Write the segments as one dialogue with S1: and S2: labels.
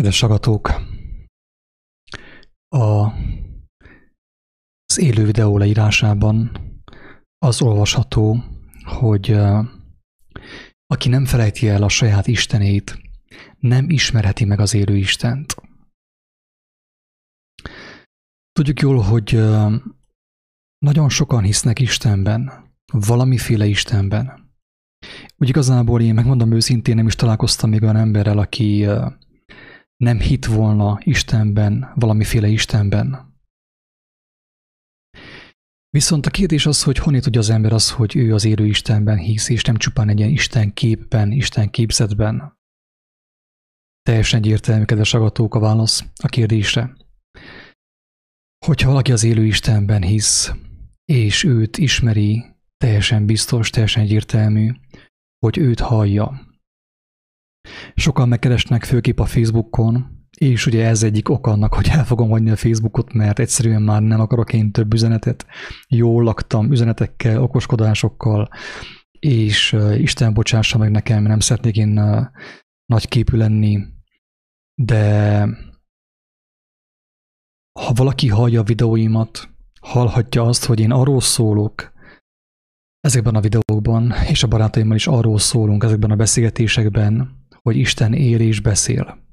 S1: Kedves agatók, a, az élő videó leírásában az olvasható, hogy aki nem felejti el a saját Istenét, nem ismerheti meg az élő Istent. Tudjuk jól, hogy nagyon sokan hisznek Istenben, valamiféle Istenben. Úgy igazából én megmondom őszintén, nem is találkoztam még olyan emberrel, aki nem hit volna Istenben, valamiféle Istenben. Viszont a kérdés az, hogy honnan tudja az ember az, hogy ő az élő Istenben hisz, és nem csupán egy ilyen Isten képben, Isten képzetben. Teljesen egyértelmű, kedves agatók a válasz a kérdésre. Hogyha valaki az élő Istenben hisz, és őt ismeri, teljesen biztos, teljesen egyértelmű, hogy őt hallja. Sokan megkeresnek főképp a Facebookon, és ugye ez egyik ok annak, hogy el fogom hagyni a Facebookot, mert egyszerűen már nem akarok én több üzenetet. Jól laktam üzenetekkel, okoskodásokkal, és Isten bocsássa meg nekem, nem szeretnék én nagy képű lenni, de ha valaki hallja a videóimat, hallhatja azt, hogy én arról szólok, ezekben a videókban, és a barátaimmal is arról szólunk ezekben a beszélgetésekben, hogy Isten él és beszél.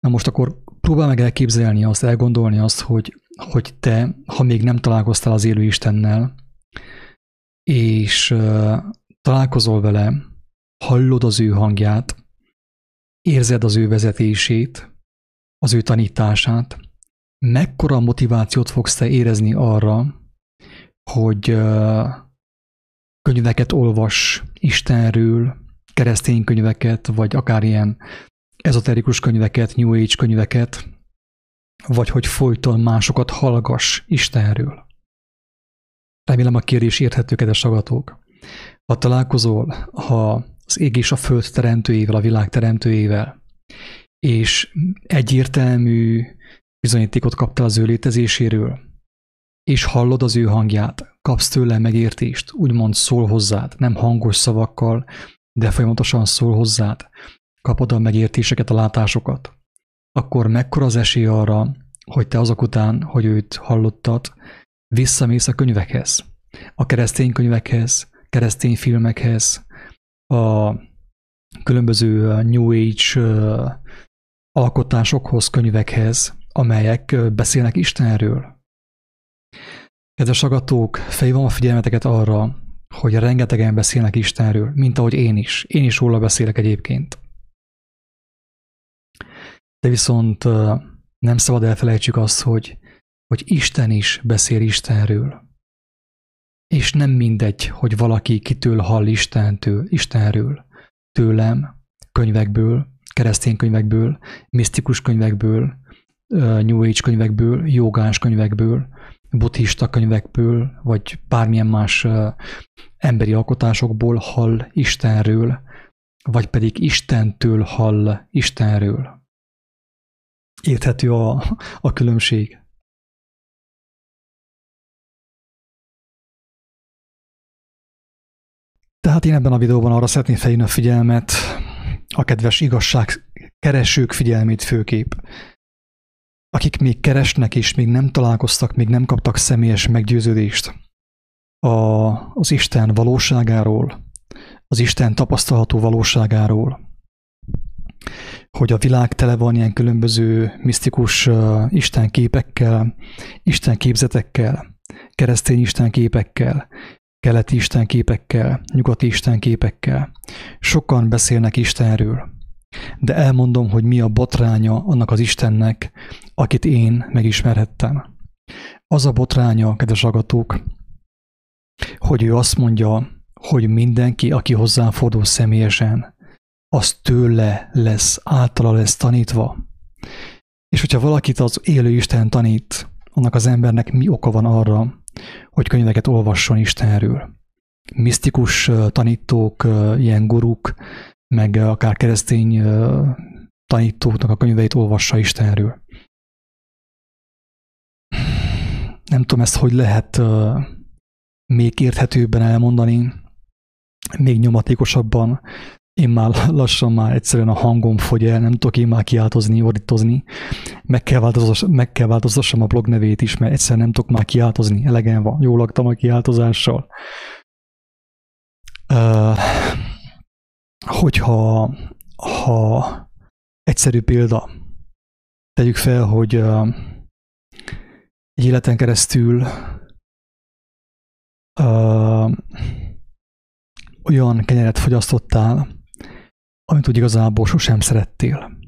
S1: Na most akkor próbál meg elképzelni azt, elgondolni azt, hogy, hogy te, ha még nem találkoztál az élő Istennel, és találkozol vele, hallod az ő hangját, érzed az ő vezetését, az ő tanítását, mekkora motivációt fogsz te érezni arra, hogy könyveket olvas Istenről, keresztény könyveket, vagy akár ilyen ezoterikus könyveket, New Age könyveket, vagy hogy folyton másokat hallgass Istenről. Remélem a kérdés érthető, kedves agatók. Ha találkozol, ha az ég és a föld teremtőjével, a világ teremtőjével, és egyértelmű bizonyítékot kaptál az ő létezéséről, és hallod az ő hangját, kapsz tőle megértést, úgymond szól hozzád, nem hangos szavakkal, de folyamatosan szól hozzád, kapod a megértéseket, a látásokat, akkor mekkora az esély arra, hogy te azok után, hogy őt hallottad, visszamész a könyvekhez, a keresztény könyvekhez, keresztény filmekhez, a különböző New Age alkotásokhoz, könyvekhez, amelyek beszélnek Istenről. Kedves agatók, felhívom a figyelmeteket arra, hogy rengetegen beszélnek Istenről, mint ahogy én is. Én is róla beszélek egyébként. De viszont nem szabad elfelejtsük azt, hogy, hogy Isten is beszél Istenről. És nem mindegy, hogy valaki kitől hall Istentől, Istenről, tőlem, könyvekből, keresztény könyvekből, misztikus könyvekből, New Age könyvekből, jogás könyvekből, buddhista könyvekből, vagy bármilyen más emberi alkotásokból hall Istenről, vagy pedig Istentől hall Istenről. Érthető a, a különbség. Tehát én ebben a videóban arra szeretném felhívni a figyelmet, a kedves igazság keresők figyelmét főkép, akik még keresnek és még nem találkoztak, még nem kaptak személyes meggyőződést a, az Isten valóságáról, az Isten tapasztalható valóságáról, hogy a világ tele van ilyen különböző misztikus uh, Isten képekkel, Isten képzetekkel, keresztény Isten képekkel, keleti Isten képekkel, nyugati Isten képekkel. Sokan beszélnek Istenről, de elmondom, hogy mi a botránya annak az Istennek, akit én megismerhettem. Az a botránya, kedves agatók, hogy ő azt mondja, hogy mindenki, aki hozzám fordul személyesen, az tőle lesz, általa lesz tanítva. És hogyha valakit az élő Isten tanít, annak az embernek mi oka van arra, hogy könyveket olvasson Istenről. Misztikus tanítók, ilyen guruk, meg akár keresztény tanítóknak a könyveit olvassa Istenről. Nem tudom ezt, hogy lehet még érthetőbben elmondani, még nyomatékosabban, én már lassan már egyszerűen a hangom fogy el, nem tudok én már kiáltozni, ordítozni. Meg kell, változassam, meg kell változtassam a blog nevét is, mert egyszerűen nem tudok már kiáltozni. Elegen van, jól laktam a kiáltozással. Uh, hogyha ha egyszerű példa, tegyük fel, hogy egy életen keresztül uh, olyan kenyeret fogyasztottál, amit úgy igazából sosem szerettél.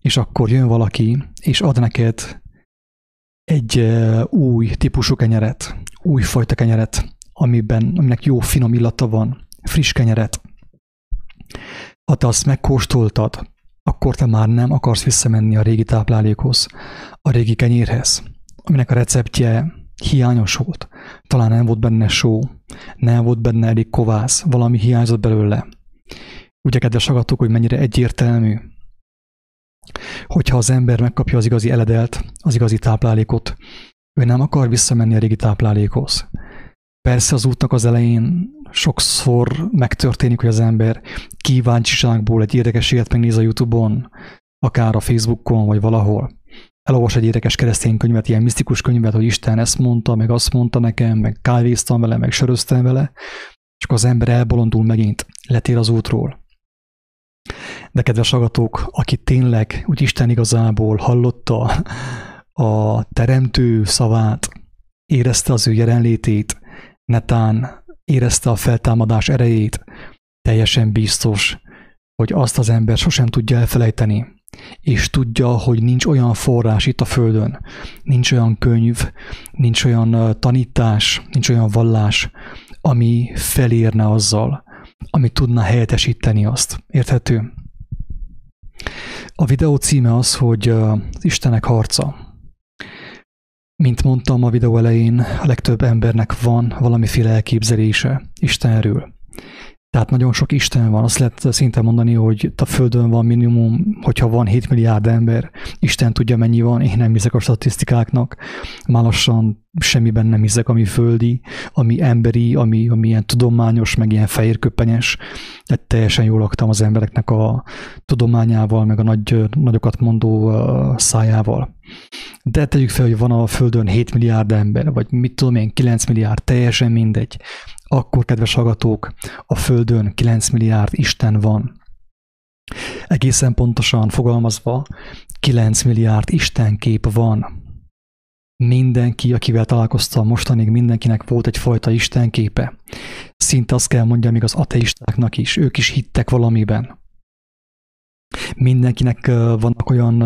S1: És akkor jön valaki, és ad neked egy új típusú kenyeret, új fajta kenyeret, amiben, aminek jó finom illata van, friss kenyeret. Ha te azt megkóstoltad, akkor te már nem akarsz visszamenni a régi táplálékhoz, a régi kenyérhez, aminek a receptje hiányos volt. Talán nem volt benne só, nem volt benne elég kovász, valami hiányzott belőle. Ugye, kedves agatok, hogy mennyire egyértelmű, hogyha az ember megkapja az igazi eledelt, az igazi táplálékot, ő nem akar visszamenni a régi táplálékhoz. Persze az útnak az elején sokszor megtörténik, hogy az ember kíváncsiságból egy érdekességet megnéz a YouTube-on, akár a Facebookon, vagy valahol. Elolvas egy érdekes keresztény könyvet, ilyen misztikus könyvet, hogy Isten ezt mondta, meg azt mondta nekem, meg kávéztam vele, meg söröztem vele, és akkor az ember elbolondul megint, letér az útról. De kedves agatók, aki tényleg úgy Isten igazából hallotta a teremtő szavát, érezte az ő jelenlétét, netán érezte a feltámadás erejét, teljesen biztos, hogy azt az ember sosem tudja elfelejteni, és tudja, hogy nincs olyan forrás itt a Földön, nincs olyan könyv, nincs olyan tanítás, nincs olyan vallás, ami felérne azzal, ami tudna helyettesíteni azt. Érthető? A videó címe az, hogy Istenek harca. Mint mondtam a videó elején, a legtöbb embernek van valamiféle elképzelése Istenről. Tehát nagyon sok Isten van, azt lehet szinte mondani, hogy a Földön van minimum, hogyha van 7 milliárd ember, Isten tudja mennyi van, én nem hiszek a statisztikáknak, már lassan semmiben nem hiszek, ami földi, ami emberi, ami, ami ilyen tudományos, meg ilyen fehérköpenyes. De teljesen jól laktam az embereknek a tudományával, meg a nagy, nagyokat mondó szájával. De tegyük fel, hogy van a Földön 7 milliárd ember, vagy mit tudom én, 9 milliárd, teljesen mindegy. Akkor, kedves hallgatók, a Földön 9 milliárd Isten van. Egészen pontosan fogalmazva, 9 milliárd Istenkép van. Mindenki, akivel találkoztam mostanig, mindenkinek volt egyfajta istenképe. Szinte azt kell mondjam még az ateistáknak is, ők is hittek valamiben. Mindenkinek vannak olyan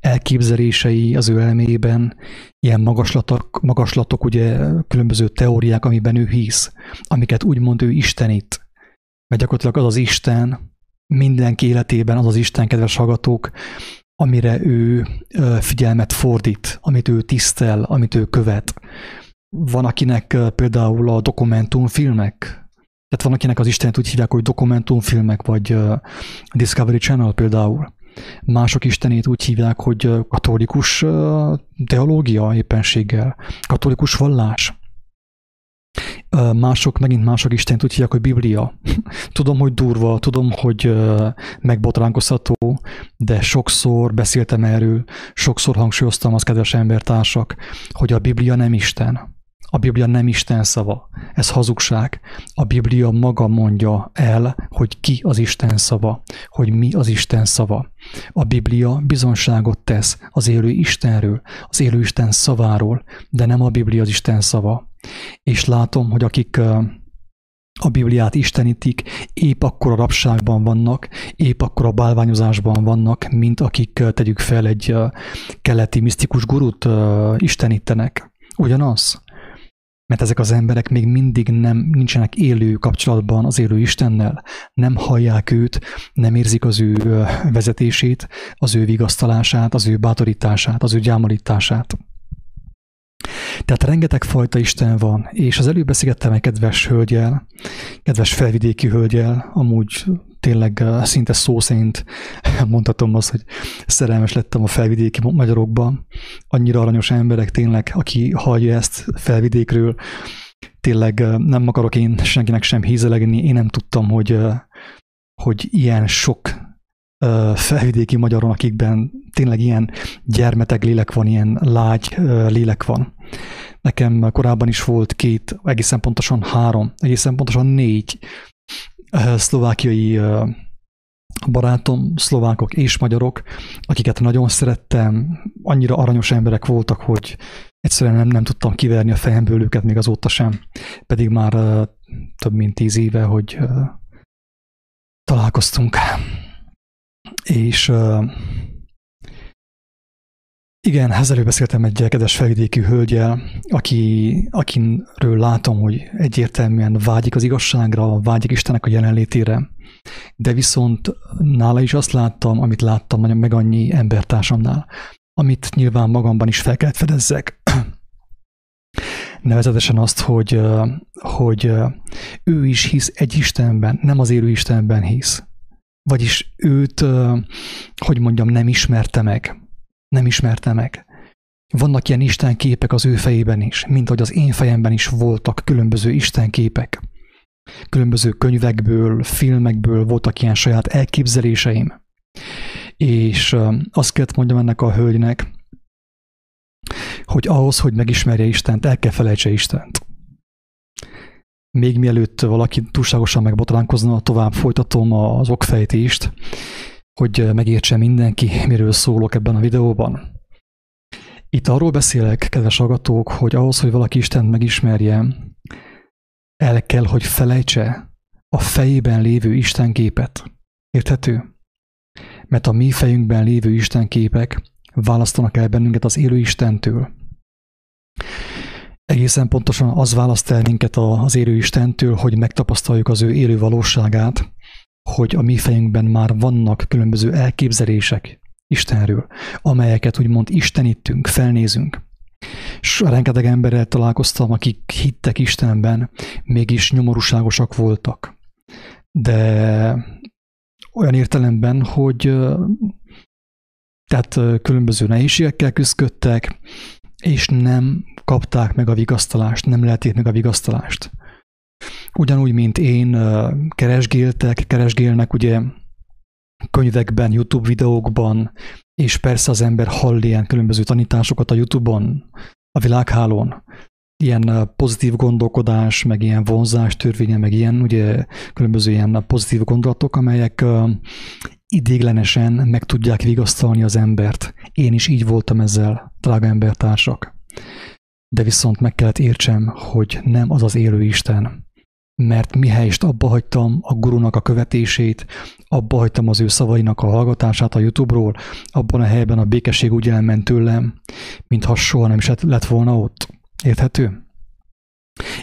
S1: elképzelései az ő elmében, ilyen magaslatok, magaslatok, ugye különböző teóriák, amiben ő hisz, amiket úgymond ő istenít. Mert gyakorlatilag az az Isten, mindenki életében az az Isten, kedves hallgatók, amire ő figyelmet fordít, amit ő tisztel, amit ő követ. Van, akinek például a dokumentumfilmek, tehát van, akinek az Istenet úgy hívják, hogy dokumentumfilmek, vagy Discovery Channel például. Mások istenét úgy hívják, hogy katolikus teológia éppenséggel, katolikus vallás. Mások, megint mások Istent úgy hívják, hogy Biblia. tudom, hogy durva, tudom, hogy megbotránkozható, de sokszor beszéltem erről, sokszor hangsúlyoztam az kedves embertársak, hogy a Biblia nem Isten. A Biblia nem Isten szava. Ez hazugság. A Biblia maga mondja el, hogy ki az Isten szava, hogy mi az Isten szava. A Biblia bizonságot tesz az élő Istenről, az élő Isten szaváról, de nem a Biblia az Isten szava. És látom, hogy akik a Bibliát istenítik, épp akkor a rabságban vannak, épp akkor a bálványozásban vannak, mint akik tegyük fel egy keleti misztikus gurut istenítenek. Ugyanaz? Mert ezek az emberek még mindig nem nincsenek élő kapcsolatban az élő Istennel, nem hallják őt, nem érzik az ő vezetését, az ő vigasztalását, az ő bátorítását, az ő gyámolítását. Tehát rengeteg fajta Isten van, és az előbb beszélgettem egy kedves hölgyel, kedves felvidéki hölgyel, amúgy tényleg szinte szó szerint mondhatom azt, hogy szerelmes lettem a felvidéki magyarokba. Annyira aranyos emberek tényleg, aki hallja ezt felvidékről, tényleg nem akarok én senkinek sem hízelegni, én nem tudtam, hogy hogy ilyen sok felvidéki magyaron, akikben tényleg ilyen gyermetek lélek van, ilyen lágy lélek van. Nekem korábban is volt két, egészen pontosan három, egészen pontosan négy szlovákiai barátom, szlovákok és magyarok, akiket nagyon szerettem, annyira aranyos emberek voltak, hogy egyszerűen nem, nem tudtam kiverni a fejemből őket még azóta sem. Pedig már több mint tíz éve, hogy találkoztunk. És igen, ezzel beszéltem egy kedves felvidéki hölgyel, aki, akinről látom, hogy egyértelműen vágyik az igazságra, vágyik Istenek a jelenlétére, de viszont nála is azt láttam, amit láttam meg annyi embertársamnál, amit nyilván magamban is fel kellett fedezzek. Nevezetesen azt, hogy, hogy ő is hisz egy Istenben, nem az élő Istenben hisz. Vagyis őt, hogy mondjam, nem ismerte meg. Nem ismerte meg. Vannak ilyen istenképek az ő fejében is, mint ahogy az én fejemben is voltak különböző istenképek. Különböző könyvekből, filmekből voltak ilyen saját elképzeléseim. És azt kellett mondjam ennek a hölgynek, hogy ahhoz, hogy megismerje Istent, el kell felejtse Istent. Még mielőtt valaki túlságosan megbotránkozna, tovább folytatom az okfejtést, hogy megértse mindenki, miről szólok ebben a videóban. Itt arról beszélek, kedves agatók, hogy ahhoz, hogy valaki Istent megismerje, el kell, hogy felejtse a fejében lévő Istenképet. Érthető? Mert a mi fejünkben lévő Istenképek választanak el bennünket az élő Istentől. Egészen pontosan az választ el minket az élő Istentől, hogy megtapasztaljuk az ő élő valóságát, hogy a mi fejünkben már vannak különböző elképzelések Istenről, amelyeket úgymond istenítünk, felnézünk. És rengeteg emberrel találkoztam, akik hittek Istenben, mégis nyomorúságosak voltak. De olyan értelemben, hogy tehát különböző nehézségekkel küzdöttek, és nem kapták meg a vigasztalást, nem lehetik meg a vigasztalást. Ugyanúgy, mint én, keresgéltek, keresgélnek ugye könyvekben, YouTube videókban, és persze az ember hall ilyen különböző tanításokat a YouTube-on, a világhálón, ilyen pozitív gondolkodás, meg ilyen vonzás törvénye, meg ilyen ugye különböző ilyen pozitív gondolatok, amelyek idéglenesen meg tudják vigasztalni az embert. Én is így voltam ezzel, drága embertársak. De viszont meg kellett értsem, hogy nem az az élő Isten, mert mihelyest abba hagytam a gurunak a követését, abba hagytam az ő szavainak a hallgatását a YouTube-ról, abban a helyben a békesség úgy elment tőlem, mintha soha nem is lett volna ott. Érthető?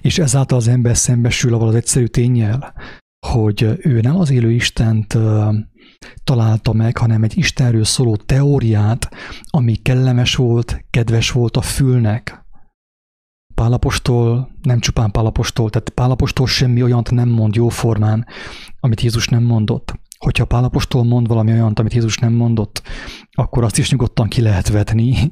S1: És ezáltal az ember szembesül avval az egyszerű tényel, hogy ő nem az élő Istent találta meg, hanem egy Istenről szóló teóriát, ami kellemes volt, kedves volt a fülnek, Pálapostól, nem csupán Pálapostól, tehát Pálapostól semmi olyant nem mond jóformán, amit Jézus nem mondott. Hogyha Pálapostól mond valami olyant, amit Jézus nem mondott, akkor azt is nyugodtan ki lehet vetni,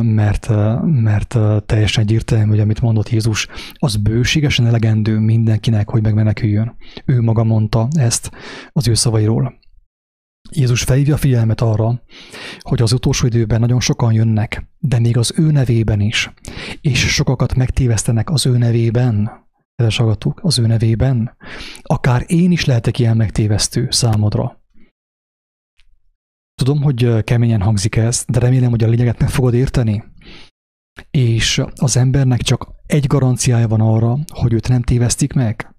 S1: mert, mert teljesen egyértelmű, hogy amit mondott Jézus, az bőségesen elegendő mindenkinek, hogy megmeneküljön. Ő maga mondta ezt az ő szavairól. Jézus felhívja a figyelmet arra, hogy az utolsó időben nagyon sokan jönnek, de még az ő nevében is, és sokakat megtévesztenek az ő nevében, kedves agatuk, az ő nevében, akár én is lehetek ilyen megtévesztő számodra. Tudom, hogy keményen hangzik ez, de remélem, hogy a lényeget meg fogod érteni. És az embernek csak egy garanciája van arra, hogy őt nem tévesztik meg.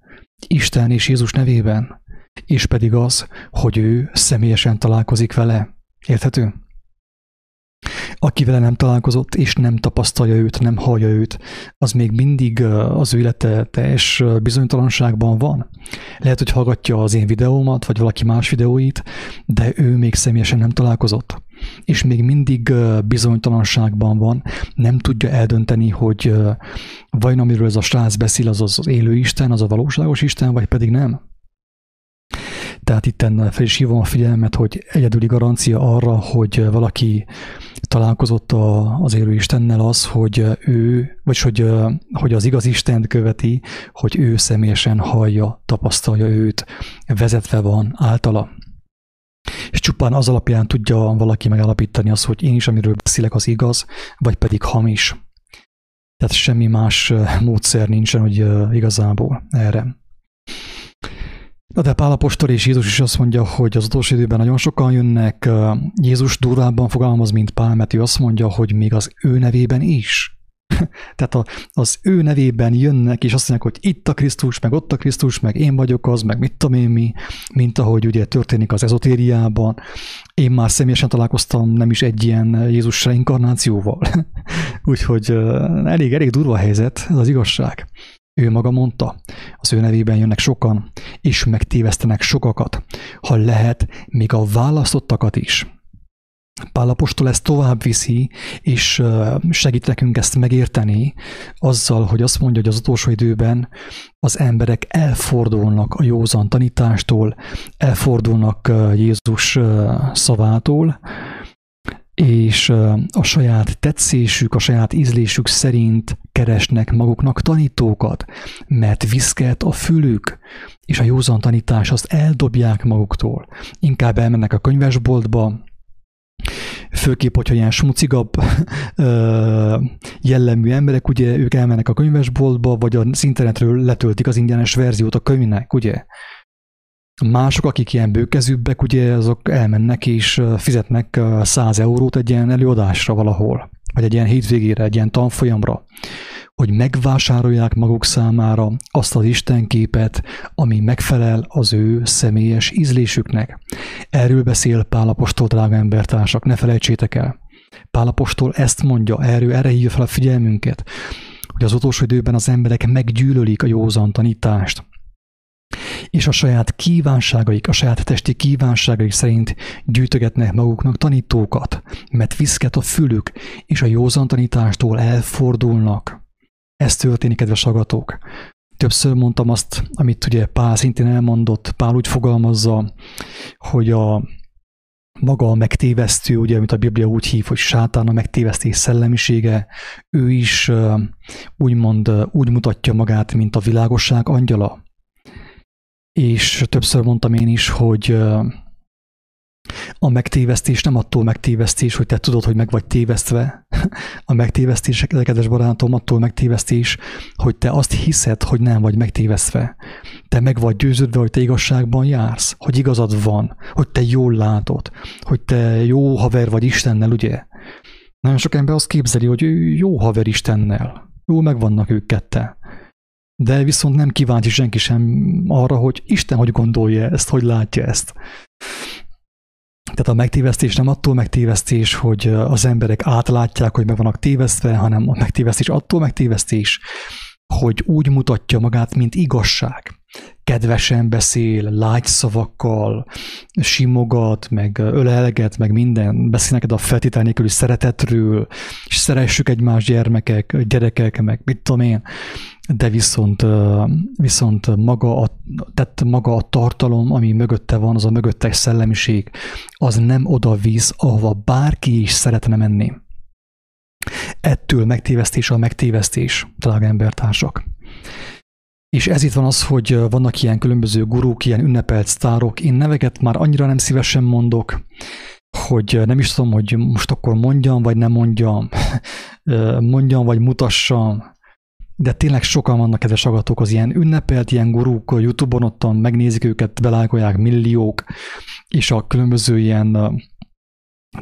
S1: Isten és Jézus nevében és pedig az, hogy ő személyesen találkozik vele. Érthető? Aki vele nem találkozott, és nem tapasztalja őt, nem hallja őt, az még mindig az ő élete teljes bizonytalanságban van. Lehet, hogy hallgatja az én videómat, vagy valaki más videóit, de ő még személyesen nem találkozott. És még mindig bizonytalanságban van, nem tudja eldönteni, hogy vajon amiről ez a srác beszél, az az élő Isten, az a valóságos Isten, vagy pedig nem. Tehát itt fel is hívom a figyelmet, hogy egyedüli garancia arra, hogy valaki találkozott a, az élő Istennel az, hogy ő, vagy hogy, hogy az igaz Istent követi, hogy ő személyesen hallja, tapasztalja őt, vezetve van általa. És csupán az alapján tudja valaki megállapítani azt, hogy én is, amiről beszélek, az igaz, vagy pedig hamis. Tehát semmi más módszer nincsen, hogy igazából erre. Na de Pálapostól és Jézus is azt mondja, hogy az utolsó időben nagyon sokan jönnek. Jézus durvábban fogalmaz, mint Pál, mert ő azt mondja, hogy még az ő nevében is. Tehát a, az ő nevében jönnek, és azt mondják, hogy itt a Krisztus, meg ott a Krisztus, meg én vagyok az, meg mit tudom én mi, mint ahogy ugye történik az ezotériában. Én már személyesen találkoztam nem is egy ilyen Jézus reinkarnációval. Úgyhogy elég, elég durva helyzet, ez az igazság. Ő maga mondta, az ő nevében jönnek sokan, és megtévesztenek sokakat, ha lehet, még a választottakat is. Pálapostól ezt tovább viszi, és segít nekünk ezt megérteni azzal, hogy azt mondja, hogy az utolsó időben az emberek elfordulnak a józan tanítástól, elfordulnak Jézus szavától, és a saját tetszésük, a saját ízlésük szerint keresnek maguknak tanítókat, mert viszket a fülük, és a józan tanítás azt eldobják maguktól. Inkább elmennek a könyvesboltba, főképp, hogyha ilyen smucigabb jellemű emberek, ugye ők elmennek a könyvesboltba, vagy az internetről letöltik az ingyenes verziót a könyvnek, ugye? Mások, akik ilyen bőkezűbbek, ugye azok elmennek és fizetnek 100 eurót egy ilyen előadásra valahol, vagy egy ilyen hétvégére, egy ilyen tanfolyamra, hogy megvásárolják maguk számára azt az istenképet, ami megfelel az ő személyes ízlésüknek. Erről beszél Pálapostól, drága embertársak, ne felejtsétek el. Pálapostól ezt mondja, erről erre hívja fel a figyelmünket, hogy az utolsó időben az emberek meggyűlölik a józan tanítást, és a saját kívánságaik, a saját testi kívánságaik szerint gyűjtögetnek maguknak tanítókat, mert viszket a fülük, és a józan tanítástól elfordulnak. Ez történik, kedves agatók. Többször mondtam azt, amit ugye Pál szintén elmondott, Pál úgy fogalmazza, hogy a maga a megtévesztő, ugye, amit a Biblia úgy hív, hogy sátán a megtévesztés szellemisége, ő is úgymond úgy mutatja magát, mint a világosság angyala és többször mondtam én is, hogy a megtévesztés nem attól megtévesztés, hogy te tudod, hogy meg vagy tévesztve. A megtévesztés, kedves barátom, attól megtévesztés, hogy te azt hiszed, hogy nem vagy megtévesztve. Te meg vagy győződve, hogy te igazságban jársz, hogy igazad van, hogy te jól látod, hogy te jó haver vagy Istennel, ugye? Nagyon sok ember azt képzeli, hogy ő jó haver Istennel. Jó megvannak ők kette de viszont nem kíváncsi senki sem arra, hogy Isten hogy gondolja ezt, hogy látja ezt. Tehát a megtévesztés nem attól megtévesztés, hogy az emberek átlátják, hogy meg vannak tévesztve, hanem a megtévesztés attól megtévesztés, hogy úgy mutatja magát, mint igazság. Kedvesen beszél, lágy szavakkal, simogat, meg ölelget, meg minden, beszél neked a feltétel nélküli szeretetről, és szeressük egymás gyermekek, gyerekek, meg mit tudom én, de viszont, viszont maga, a, tehát maga a tartalom, ami mögötte van, az a mögöttes szellemiség, az nem oda víz, ahova bárki is szeretne menni. Ettől megtévesztés a megtévesztés, drága embertársak. És ez itt van az, hogy vannak ilyen különböző gurúk, ilyen ünnepelt sztárok. Én neveket már annyira nem szívesen mondok, hogy nem is tudom, hogy most akkor mondjam, vagy nem mondjam, mondjam, vagy mutassam, de tényleg sokan vannak kedves agatók, az ilyen ünnepelt, ilyen gurúk, Youtube-on ottan megnézik őket, belágolják milliók, és a különböző ilyen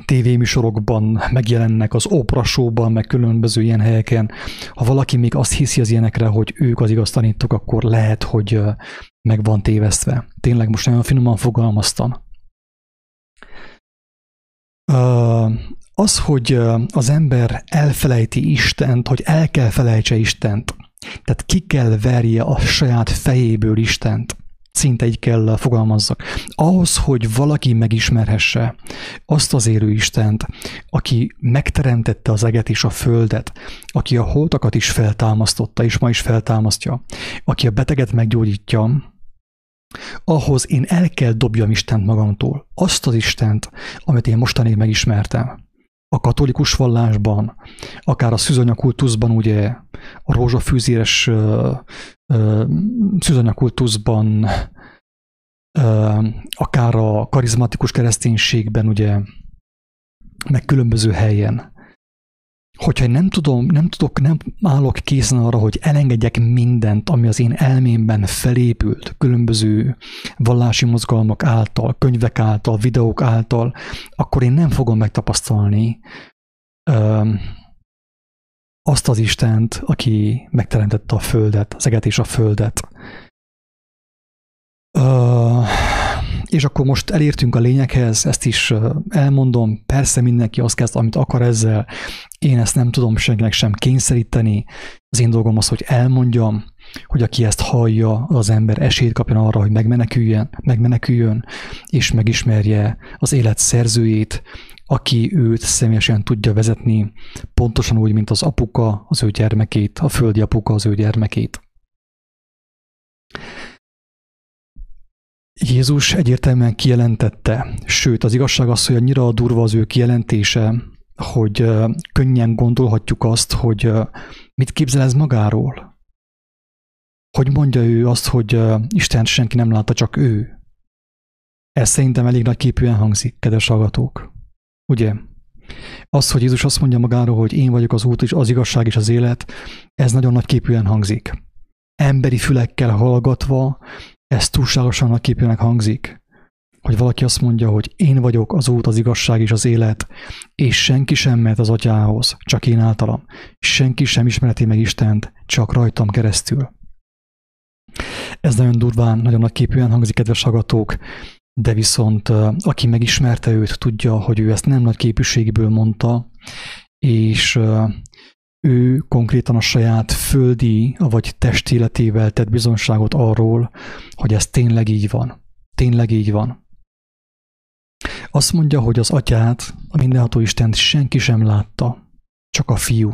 S1: tévéműsorokban megjelennek, az Oprah show-ban, meg különböző ilyen helyeken. Ha valaki még azt hiszi az ilyenekre, hogy ők az igaz tanítók, akkor lehet, hogy meg van tévesztve. Tényleg most nagyon finoman fogalmaztam. Az, hogy az ember elfelejti Istent, hogy el kell felejtse Istent, tehát ki kell verje a saját fejéből Istent, szinte így kell fogalmazzak. Ahhoz, hogy valaki megismerhesse azt az élő Istent, aki megteremtette az eget és a földet, aki a holtakat is feltámasztotta, és ma is feltámasztja, aki a beteget meggyógyítja, ahhoz én el kell dobjam Istent magamtól. Azt az Istent, amit én mostanig megismertem. A katolikus vallásban, akár a szűzanyakultuszban, ugye a rózsafűzéres szűzanyakultuszban, akár a karizmatikus kereszténységben, ugye, meg különböző helyen hogyha nem tudom, nem tudok, nem állok készen arra, hogy elengedjek mindent, ami az én elmémben felépült, különböző vallási mozgalmak által, könyvek által, videók által, akkor én nem fogom megtapasztalni ö, azt az Istent, aki megteremtette a Földet, az eget és a Földet. Ö, és akkor most elértünk a lényeghez, ezt is elmondom, persze mindenki azt kezd, amit akar ezzel, én ezt nem tudom senkinek sem kényszeríteni, az én dolgom az, hogy elmondjam, hogy aki ezt hallja, az ember esélyt kapjon arra, hogy megmeneküljön, megmeneküljön, és megismerje az élet szerzőjét, aki őt személyesen tudja vezetni, pontosan úgy, mint az apuka az ő gyermekét, a földi apuka az ő gyermekét. Jézus egyértelműen kijelentette, sőt az igazság az, hogy annyira durva az ő kijelentése, hogy könnyen gondolhatjuk azt, hogy mit képzel ez magáról. Hogy mondja ő azt, hogy Isten senki nem látta, csak ő. Ez szerintem elég nagy képűen hangzik, kedves hallgatók. Ugye? Az, hogy Jézus azt mondja magáról, hogy én vagyok az út, és az igazság és az élet, ez nagyon nagy képűen hangzik. Emberi fülekkel hallgatva, ez túlságosan nagy képűnek hangzik, hogy valaki azt mondja, hogy én vagyok az út, az igazság és az élet, és senki sem mehet az atyához, csak én általam. Senki sem ismereti meg Istent, csak rajtam keresztül. Ez nagyon durván, nagyon nagy képűen hangzik, kedves hallgatók, de viszont aki megismerte őt, tudja, hogy ő ezt nem nagy képűségből mondta, és ő konkrétan a saját földi vagy testéletével tett bizonságot arról, hogy ez tényleg így van. Tényleg így van. Azt mondja, hogy az atyát, a mindenható Istent senki sem látta, csak a fiú.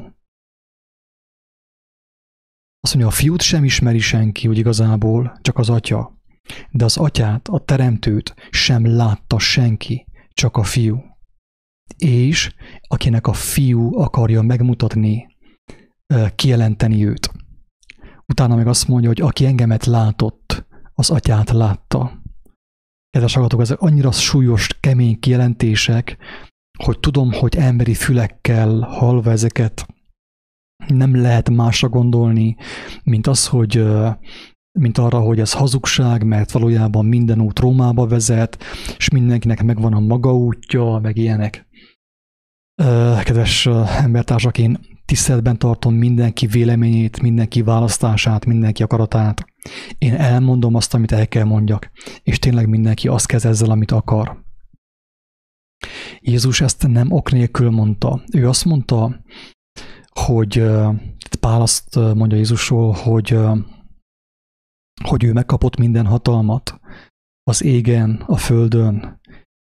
S1: Azt mondja, a fiút sem ismeri senki, úgy igazából, csak az atya. De az atyát, a teremtőt sem látta senki, csak a fiú. És akinek a fiú akarja megmutatni kijelenteni őt. Utána meg azt mondja, hogy aki engemet látott, az atyát látta. Kedves hallgatók, ezek annyira súlyos, kemény kijelentések, hogy tudom, hogy emberi fülekkel hallva ezeket nem lehet másra gondolni, mint az, hogy mint arra, hogy ez hazugság, mert valójában minden út Rómába vezet, és mindenkinek megvan a maga útja, meg ilyenek. Kedves embertársak, én tiszteletben tartom mindenki véleményét, mindenki választását, mindenki akaratát. Én elmondom azt, amit el kell mondjak, és tényleg mindenki azt kezd ezzel, amit akar. Jézus ezt nem ok nélkül mondta. Ő azt mondta, hogy Pál azt mondja Jézusról, hogy, hogy ő megkapott minden hatalmat az égen, a földön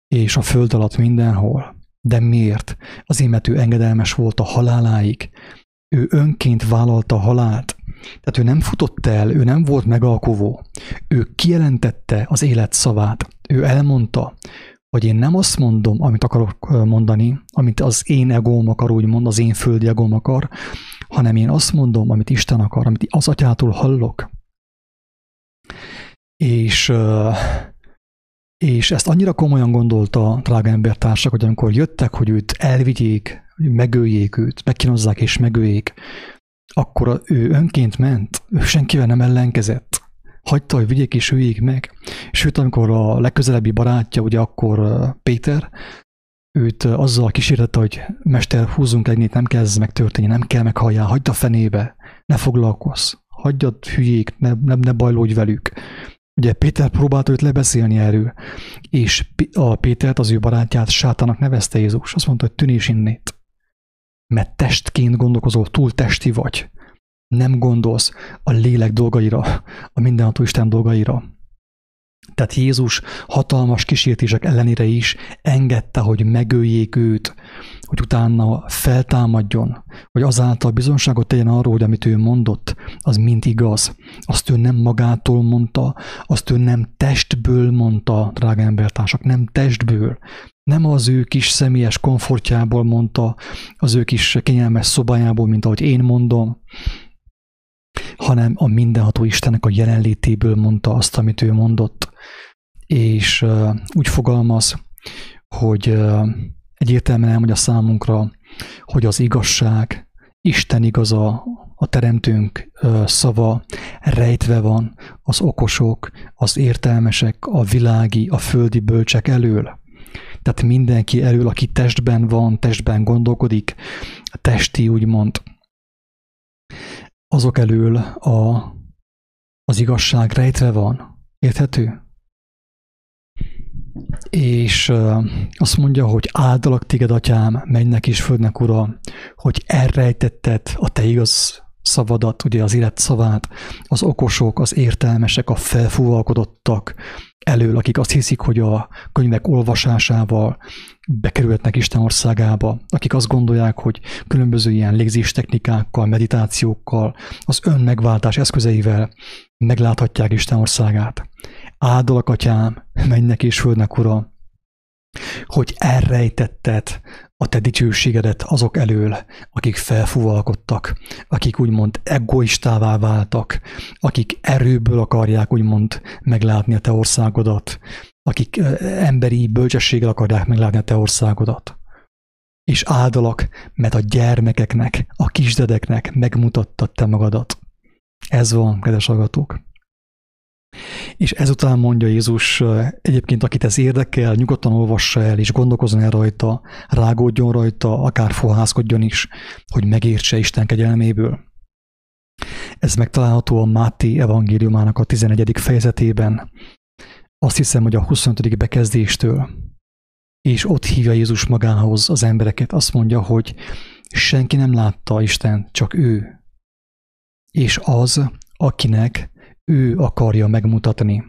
S1: és a föld alatt mindenhol. De miért? Azért, mert ő engedelmes volt a haláláig. Ő önként vállalta a halált. Tehát ő nem futott el, ő nem volt megalkovó. Ő kijelentette az élet szavát. Ő elmondta, hogy én nem azt mondom, amit akarok mondani, amit az én egóm akar, úgymond, az én földi egóm akar, hanem én azt mondom, amit Isten akar, amit az atyától hallok. És uh, és ezt annyira komolyan gondolta drága embertársak, hogy amikor jöttek, hogy őt elvigyék, megöljék őt, megkínozzák és megöljék, akkor ő önként ment, ő senkivel nem ellenkezett. Hagyta, hogy vigyék és öljék meg. Sőt, amikor a legközelebbi barátja, ugye akkor Péter, őt azzal kísértette, hogy mester, húzzunk egynél, nem kell ez megtörténni, nem kell meghalljál, hagyd a fenébe, ne foglalkozz, hagyjad hülyék, ne, ne, ne bajlódj velük. Ugye Péter próbálta őt lebeszélni erről, és a Pétert, az ő barátját sátának nevezte Jézus. Azt mondta, hogy tűnés innét. Mert testként gondolkozol, túl testi vagy. Nem gondolsz a lélek dolgaira, a mindenható Isten dolgaira. Tehát Jézus hatalmas kísértések ellenére is engedte, hogy megöljék őt, hogy utána feltámadjon, hogy azáltal bizonságot tegyen arról, hogy amit ő mondott, az mind igaz. Azt ő nem magától mondta, azt ő nem testből mondta, drága embertársak, nem testből. Nem az ő kis személyes komfortjából mondta, az ő kis kényelmes szobájából, mint ahogy én mondom, hanem a mindenható Istennek a jelenlétéből mondta azt, amit ő mondott. És uh, úgy fogalmaz, hogy uh, egyértelműen elmondja számunkra, hogy az igazság, Isten igaza, a teremtőnk szava rejtve van az okosok, az értelmesek, a világi, a földi bölcsek elől. Tehát mindenki elől, aki testben van, testben gondolkodik, testi úgymond azok elől a, az igazság rejtve van. Érthető? És azt mondja, hogy áldalak téged, atyám, mennek és földnek, ura, hogy elrejtetted a te igaz szavadat, ugye az élet szavát, az okosok, az értelmesek, a felfúvalkodottak elől, akik azt hiszik, hogy a könyvek olvasásával bekerülhetnek Isten országába, akik azt gondolják, hogy különböző ilyen légzés technikákkal, meditációkkal, az önmegváltás eszközeivel megláthatják Isten országát. Áldalak, atyám, mennek és földnek, ura, hogy elrejtetted a te dicsőségedet azok elől, akik felfúvalkodtak, akik úgymond egoistává váltak, akik erőből akarják úgymond meglátni a te országodat, akik emberi bölcsességgel akarják meglátni a te országodat. És áldalak, mert a gyermekeknek, a kisdedeknek megmutattad te magadat. Ez van, kedves hallgatók. És ezután mondja Jézus, egyébként akit ez érdekel, nyugodtan olvassa el, és gondolkozzon el rajta, rágódjon rajta, akár fohászkodjon is, hogy megértse Isten kegyelméből. Ez megtalálható a Máté evangéliumának a 11. fejezetében, azt hiszem, hogy a 25. bekezdéstől. És ott hívja Jézus magához az embereket, azt mondja, hogy senki nem látta Isten, csak ő. És az, akinek ő akarja megmutatni.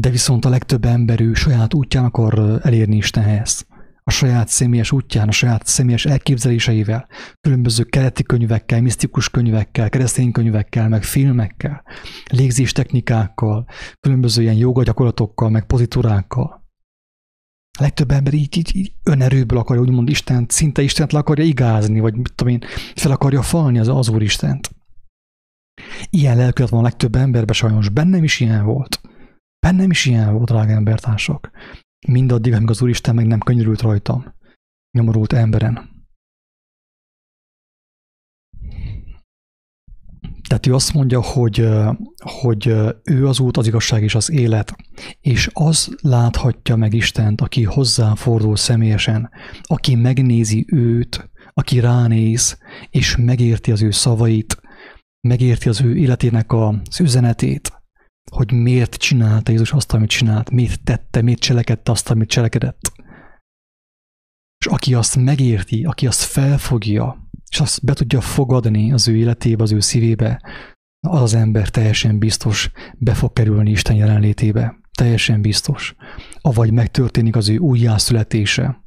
S1: De viszont a legtöbb ember ő saját útján akar elérni Istenhez. A saját személyes útján, a saját személyes elképzeléseivel, különböző keleti könyvekkel, misztikus könyvekkel, keresztény könyvekkel, meg filmekkel, légzés technikákkal, különböző ilyen joga gyakorlatokkal, meg pozitúrákkal. A legtöbb ember így, így, így önerőből akarja, úgymond Istent, szinte Istent le akarja igázni, vagy mit tudom én, fel akarja falni az, az Úristent. Ilyen lelkület van a legtöbb emberben sajnos. Bennem is ilyen volt. Bennem is ilyen volt, drága embertársak. Mindaddig, amíg az Úristen meg nem könyörült rajtam. Nyomorult emberen. Tehát ő azt mondja, hogy, hogy ő az út, az igazság és az élet, és az láthatja meg Istent, aki hozzá fordul személyesen, aki megnézi őt, aki ránéz, és megérti az ő szavait, megérti az ő életének az üzenetét, hogy miért csinálta Jézus azt, amit csinált, miért tette, miért cselekedte azt, amit cselekedett. És aki azt megérti, aki azt felfogja, és azt be tudja fogadni az ő életébe, az ő szívébe, az az ember teljesen biztos be fog kerülni Isten jelenlétébe. Teljesen biztos. Avagy megtörténik az ő újjászületése.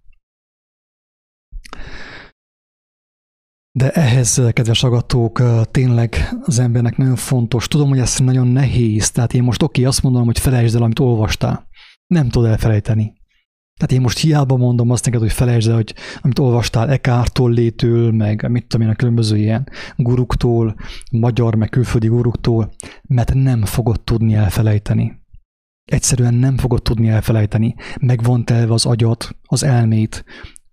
S1: De ehhez, kedves agatók, tényleg az embernek nagyon fontos. Tudom, hogy ez nagyon nehéz, tehát én most oké, azt mondom, hogy felejtsd el, amit olvastál. Nem tudod elfelejteni. Tehát én most hiába mondom azt neked, hogy felejtsd el, hogy amit olvastál Ekártól létől, meg mit tudom én, a különböző ilyen guruktól, magyar, meg külföldi guruktól, mert nem fogod tudni elfelejteni. Egyszerűen nem fogod tudni elfelejteni. Meg van az agyat, az elmét,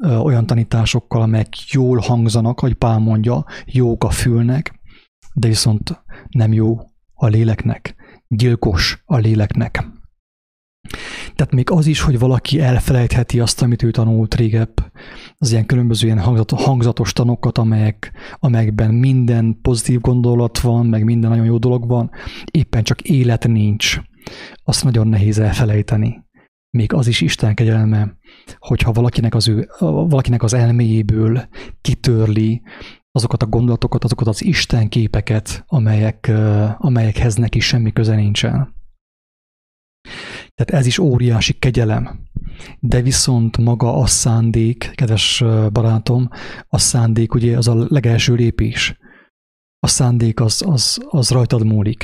S1: olyan tanításokkal, amelyek jól hangzanak, hogy Pál mondja, jók a fülnek, de viszont nem jó a léleknek, gyilkos a léleknek. Tehát még az is, hogy valaki elfelejtheti azt, amit ő tanult régebb, az ilyen különböző ilyen hangzatos tanokat, amelyek, amelyekben minden pozitív gondolat van, meg minden nagyon jó dolog van, éppen csak élet nincs. Azt nagyon nehéz elfelejteni még az is Isten kegyelme, hogyha valakinek az, ő, valakinek az elméjéből kitörli azokat a gondolatokat, azokat az Isten képeket, amelyek, amelyekhez neki semmi köze nincsen. Tehát ez is óriási kegyelem. De viszont maga a szándék, kedves barátom, a szándék ugye az a legelső lépés. A szándék az, az, az rajtad múlik.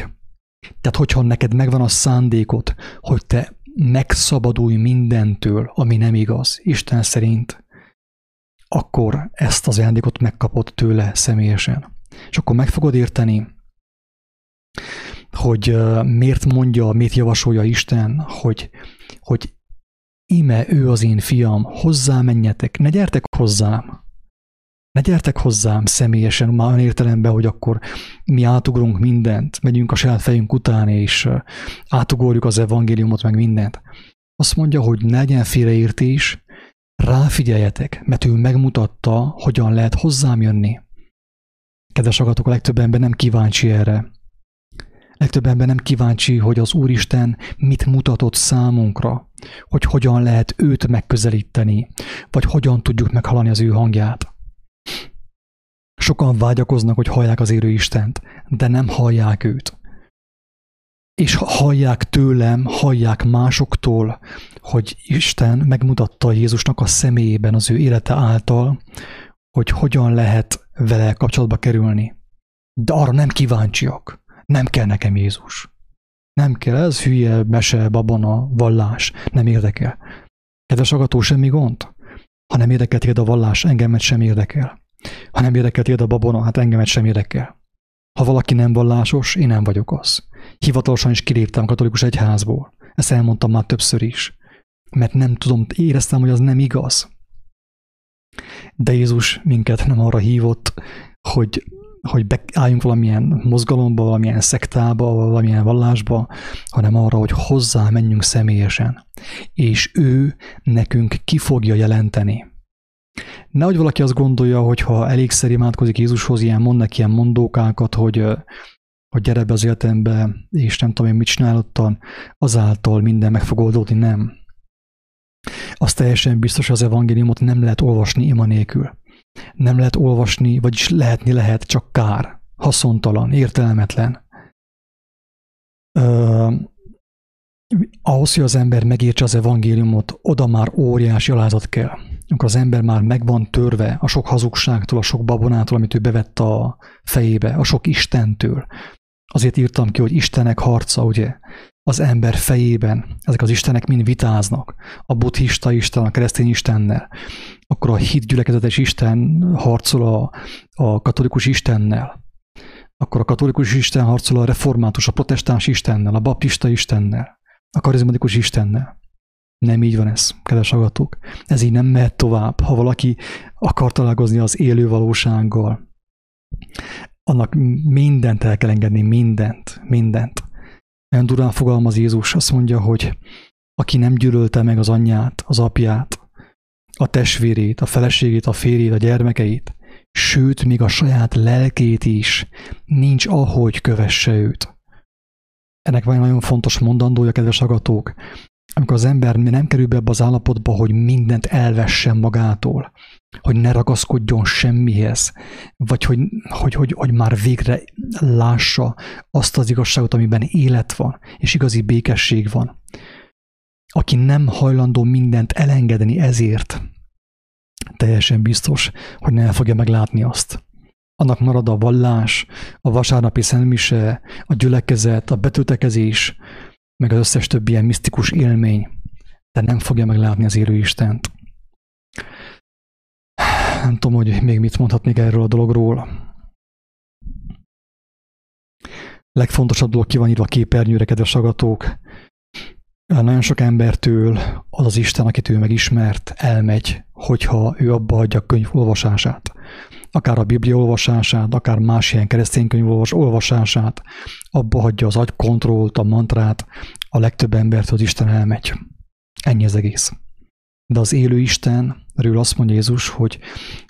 S1: Tehát hogyha neked megvan a szándékot, hogy te megszabadulj mindentől, ami nem igaz, Isten szerint, akkor ezt az ajándékot megkapod tőle személyesen. És akkor meg fogod érteni, hogy miért mondja, mit javasolja Isten, hogy, hogy ime ő az én fiam, hozzá menjetek, ne gyertek hozzám. Ne gyertek hozzám személyesen, már olyan értelemben, hogy akkor mi átugrunk mindent, megyünk a saját fejünk után, és átugorjuk az evangéliumot, meg mindent. Azt mondja, hogy ne legyen félreértés, ráfigyeljetek, mert ő megmutatta, hogyan lehet hozzám jönni. Kedves agatok, a legtöbb ember nem kíváncsi erre. Legtöbb ember nem kíváncsi, hogy az Úristen mit mutatott számunkra, hogy hogyan lehet őt megközelíteni, vagy hogyan tudjuk meghalani az ő hangját. Sokan vágyakoznak, hogy hallják az érő Istent, de nem hallják őt. És hallják tőlem, hallják másoktól, hogy Isten megmutatta Jézusnak a személyében az ő élete által, hogy hogyan lehet vele kapcsolatba kerülni. De arra nem kíváncsiak. Nem kell nekem Jézus. Nem kell, ez hülye, mese, babona, vallás. Nem érdekel. Kedves agató, semmi gond? Ha nem érdekel téged a vallás, engemet sem érdekel. Ha nem érdekel téged a babona, hát engemet sem érdekel. Ha valaki nem vallásos, én nem vagyok az. Hivatalosan is kiléptem a katolikus egyházból. Ezt elmondtam már többször is. Mert nem tudom, éreztem, hogy az nem igaz. De Jézus minket nem arra hívott, hogy hogy beálljunk valamilyen mozgalomba, valamilyen szektába, valamilyen vallásba, hanem arra, hogy hozzá menjünk személyesen. És ő nekünk ki fogja jelenteni. Nehogy valaki azt gondolja, hogy ha elégszer imádkozik Jézushoz, ilyen mond neki ilyen mondókákat, hogy, hogy gyere be az életembe, és nem tudom én mit csinálottan, azáltal minden meg fog oldódni, nem. Az teljesen biztos, az evangéliumot nem lehet olvasni ima nélkül nem lehet olvasni, vagyis lehetni lehet, csak kár, haszontalan, értelmetlen. Ö, ahhoz, hogy az ember megértse az evangéliumot, oda már óriási alázat kell. Amikor az ember már meg van törve a sok hazugságtól, a sok babonától, amit ő bevett a fejébe, a sok Istentől. Azért írtam ki, hogy Istenek harca, ugye? az ember fejében ezek az istenek mind vitáznak, a buddhista isten, a keresztény istennel, akkor a hit gyülekezetes isten harcol a, a katolikus istennel, akkor a katolikus isten harcol a református, a protestáns istennel, a baptista istennel, a karizmatikus istennel. Nem így van ez, kedves agatok. Ez így nem mehet tovább. Ha valaki akar találkozni az élő valósággal, annak mindent el kell engedni, mindent, mindent. Olyan durán fogalmaz Jézus, azt mondja, hogy aki nem gyűlölte meg az anyját, az apját, a testvérét, a feleségét, a férjét, a gyermekeit, sőt, még a saját lelkét is, nincs ahogy kövesse őt. Ennek van egy nagyon fontos mondandója, kedves agatók, amikor az ember nem kerül be ebbe az állapotba, hogy mindent elvessen magától, hogy ne ragaszkodjon semmihez, vagy hogy, hogy, hogy, hogy már végre lássa azt az igazságot, amiben élet van, és igazi békesség van. Aki nem hajlandó mindent elengedni ezért, teljesen biztos, hogy nem fogja meglátni azt. Annak marad a vallás, a vasárnapi szentmise, a gyülekezet, a betöltekezés, meg az összes többi ilyen misztikus élmény, de nem fogja meglátni az élő Istent. Nem tudom, hogy még mit mondhatnék erről a dologról. Legfontosabb dolog ki van írva a képernyőre, kedves agatók. Nagyon sok embertől az az Isten, akit ő megismert, elmegy, hogyha ő abba hagyja a könyv olvasását. Akár a Biblia olvasását, akár más ilyen keresztény könyv olvasását, abba hagyja az agykontrollt, a mantrát, a legtöbb embert az Isten elmegy. Ennyi az egész. De az élő Istenről azt mondja Jézus, hogy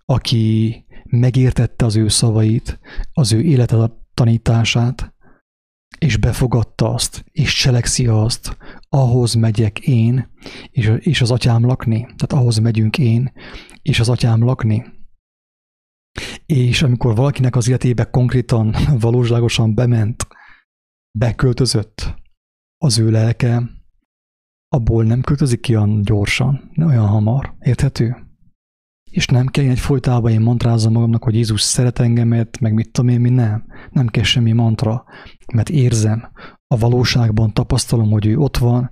S1: aki megértette az ő szavait, az ő életet tanítását, és befogadta azt, és cselekszi azt, ahhoz megyek én, és az atyám lakni. Tehát ahhoz megyünk én, és az atyám lakni. És amikor valakinek az életébe konkrétan, valóságosan bement, beköltözött az ő lelke, abból nem költözik ki olyan gyorsan, nem olyan hamar. Érthető? És nem kell egy folytában én mantrázom magamnak, hogy Jézus szeret engemet, meg mit tudom én, mi nem. Nem kell semmi mantra, mert érzem, a valóságban tapasztalom, hogy ő ott van,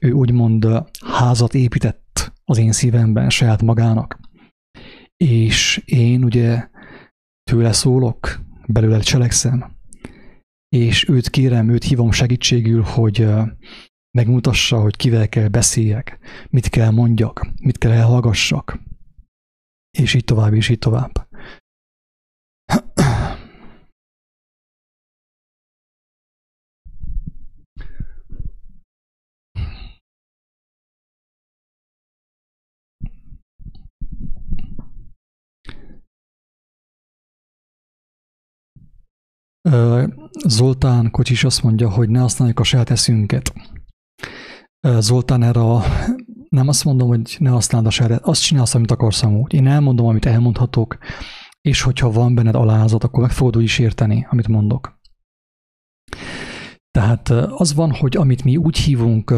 S1: ő úgymond házat épített az én szívemben saját magának. És én ugye tőle szólok, belőle cselekszem, és őt kérem, őt hívom segítségül, hogy megmutassa, hogy kivel kell beszéljek, mit kell mondjak, mit kell elhallgassak, és így tovább, és így tovább. Zoltán Kocsis azt mondja, hogy ne használjuk a saját eszünket. Zoltán erre a, nem azt mondom, hogy ne használd a saját, azt csinálsz, amit akarsz amúgy. Én elmondom, amit elmondhatok, és hogyha van benned alázat, akkor meg fogod úgy is érteni, amit mondok. Tehát az van, hogy amit mi úgy hívunk,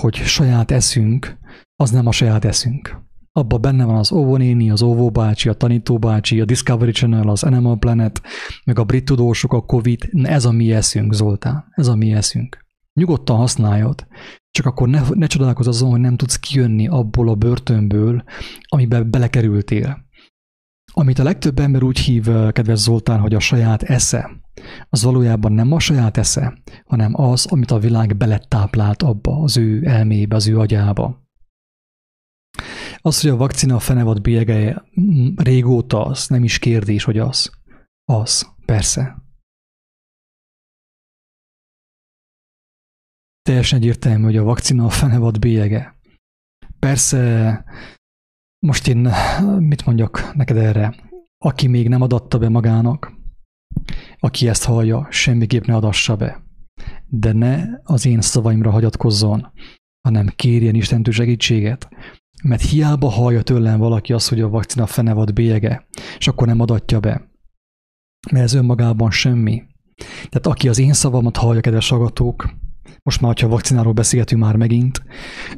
S1: hogy saját eszünk, az nem a saját eszünk abban benne van az óvonéni, az óvóbácsi, a tanítóbácsi, a Discovery Channel, az Animal Planet, meg a brit tudósok, a Covid, ez a mi eszünk, Zoltán, ez a mi eszünk. Nyugodtan használjad, csak akkor ne, ne csodálkozz azon, hogy nem tudsz kijönni abból a börtönből, amiben belekerültél. Amit a legtöbb ember úgy hív, kedves Zoltán, hogy a saját esze, az valójában nem a saját esze, hanem az, amit a világ beletáplált abba, az ő elmébe, az ő agyába. Az, hogy a vakcina a fenevad bélyegeje régóta az, nem is kérdés, hogy az. Az, persze. Teljesen egyértelmű, hogy a vakcina a fenevad bélyege. Persze, most én mit mondjak neked erre? Aki még nem adatta be magának, aki ezt hallja, semmiképp ne adassa be. De ne az én szavaimra hagyatkozzon, hanem kérjen Istentől segítséget, mert hiába hallja tőlem valaki azt, hogy a vakcina fenevad bélyege, és akkor nem adatja be. Mert ez önmagában semmi. Tehát aki az én szavamat hallja, kedves agatók, most már, ha vakcináról beszélgetünk már megint,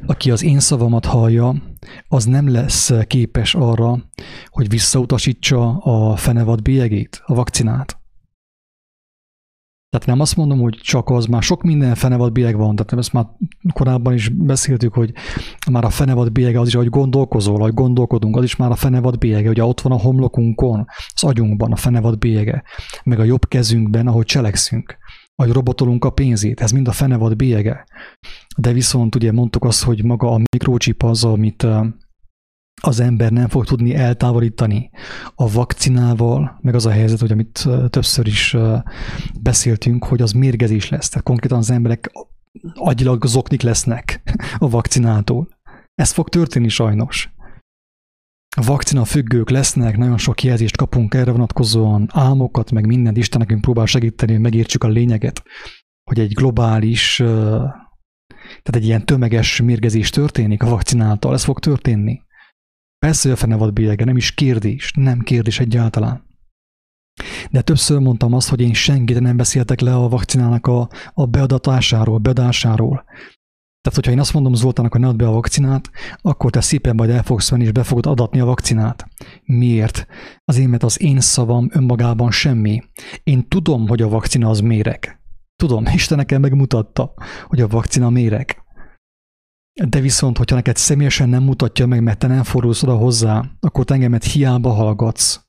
S1: aki az én szavamat hallja, az nem lesz képes arra, hogy visszautasítsa a fenevad bélyegét, a vakcinát. Tehát nem azt mondom, hogy csak az, már sok minden fenevad bélyeg van, tehát ezt már korábban is beszéltük, hogy már a fenevad bélyege az is, ahogy gondolkozol, ahogy gondolkodunk, az is már a fenevad bélyege, ugye ott van a homlokunkon, az agyunkban a fenevad bélyege, meg a jobb kezünkben, ahogy cselekszünk, ahogy robotolunk a pénzét, ez mind a fenevad bélyege. De viszont ugye mondtuk azt, hogy maga a mikrocsip az, amit az ember nem fog tudni eltávolítani a vakcinával, meg az a helyzet, hogy amit többször is beszéltünk, hogy az mérgezés lesz. Tehát konkrétan az emberek agyilag zoknik lesznek a vakcinától. Ez fog történni sajnos. A vakcina függők lesznek, nagyon sok jelzést kapunk erre vonatkozóan, álmokat, meg mindent Isten nekünk próbál segíteni, hogy megértsük a lényeget, hogy egy globális, tehát egy ilyen tömeges mérgezés történik a vakcináltal, ez fog történni. Persze, hogy a fene volt bélyege, nem is kérdés, nem kérdés egyáltalán. De többször mondtam azt, hogy én senkit nem beszéltek le a vakcinának a, a beadatásáról, beadásáról. Tehát, hogyha én azt mondom Zoltának, hogy ne add be a vakcinát, akkor te szépen majd el fogsz venni, és be fogod adatni a vakcinát. Miért? Azért, mert az én szavam önmagában semmi. Én tudom, hogy a vakcina az méreg. Tudom, Isten nekem megmutatta, hogy a vakcina méreg. De viszont, hogyha neked személyesen nem mutatja meg, mert te nem fordulsz oda hozzá, akkor te engemet hiába hallgatsz.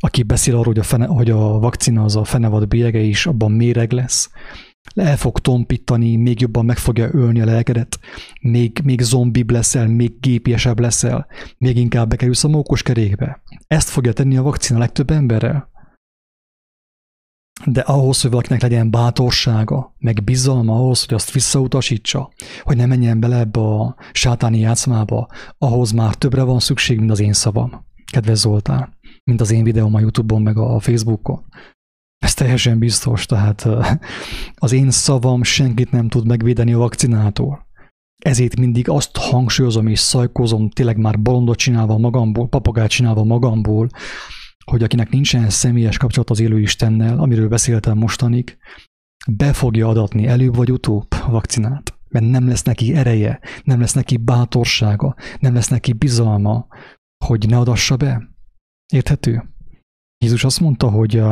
S1: Aki beszél arról, hogy a, fene, hogy a vakcina az a fenevad bélyege is, abban méreg lesz. El fog tompítani, még jobban meg fogja ölni a lelkedet, még, még zombib leszel, még gépiesebb leszel, még inkább bekerülsz a mókos kerékbe. Ezt fogja tenni a vakcina legtöbb emberrel. De ahhoz, hogy valakinek legyen bátorsága, meg bizalma ahhoz, hogy azt visszautasítsa, hogy ne menjen bele ebbe a sátáni játszmába, ahhoz már többre van szükség, mint az én szavam, kedves Zoltán, mint az én videóm a Youtube-on, meg a Facebookon. Ez teljesen biztos, tehát az én szavam senkit nem tud megvédeni a vakcinától. Ezért mindig azt hangsúlyozom és szajkozom, tényleg már bolondot csinálva magamból, papagát csinálva magamból, hogy akinek nincsen személyes kapcsolat az élő Istennel, amiről beszéltem mostanig, be fogja adatni előbb vagy utóbb a vakcinát. mert nem lesz neki ereje, nem lesz neki bátorsága, nem lesz neki bizalma, hogy ne adassa be. Érthető? Jézus azt mondta, hogy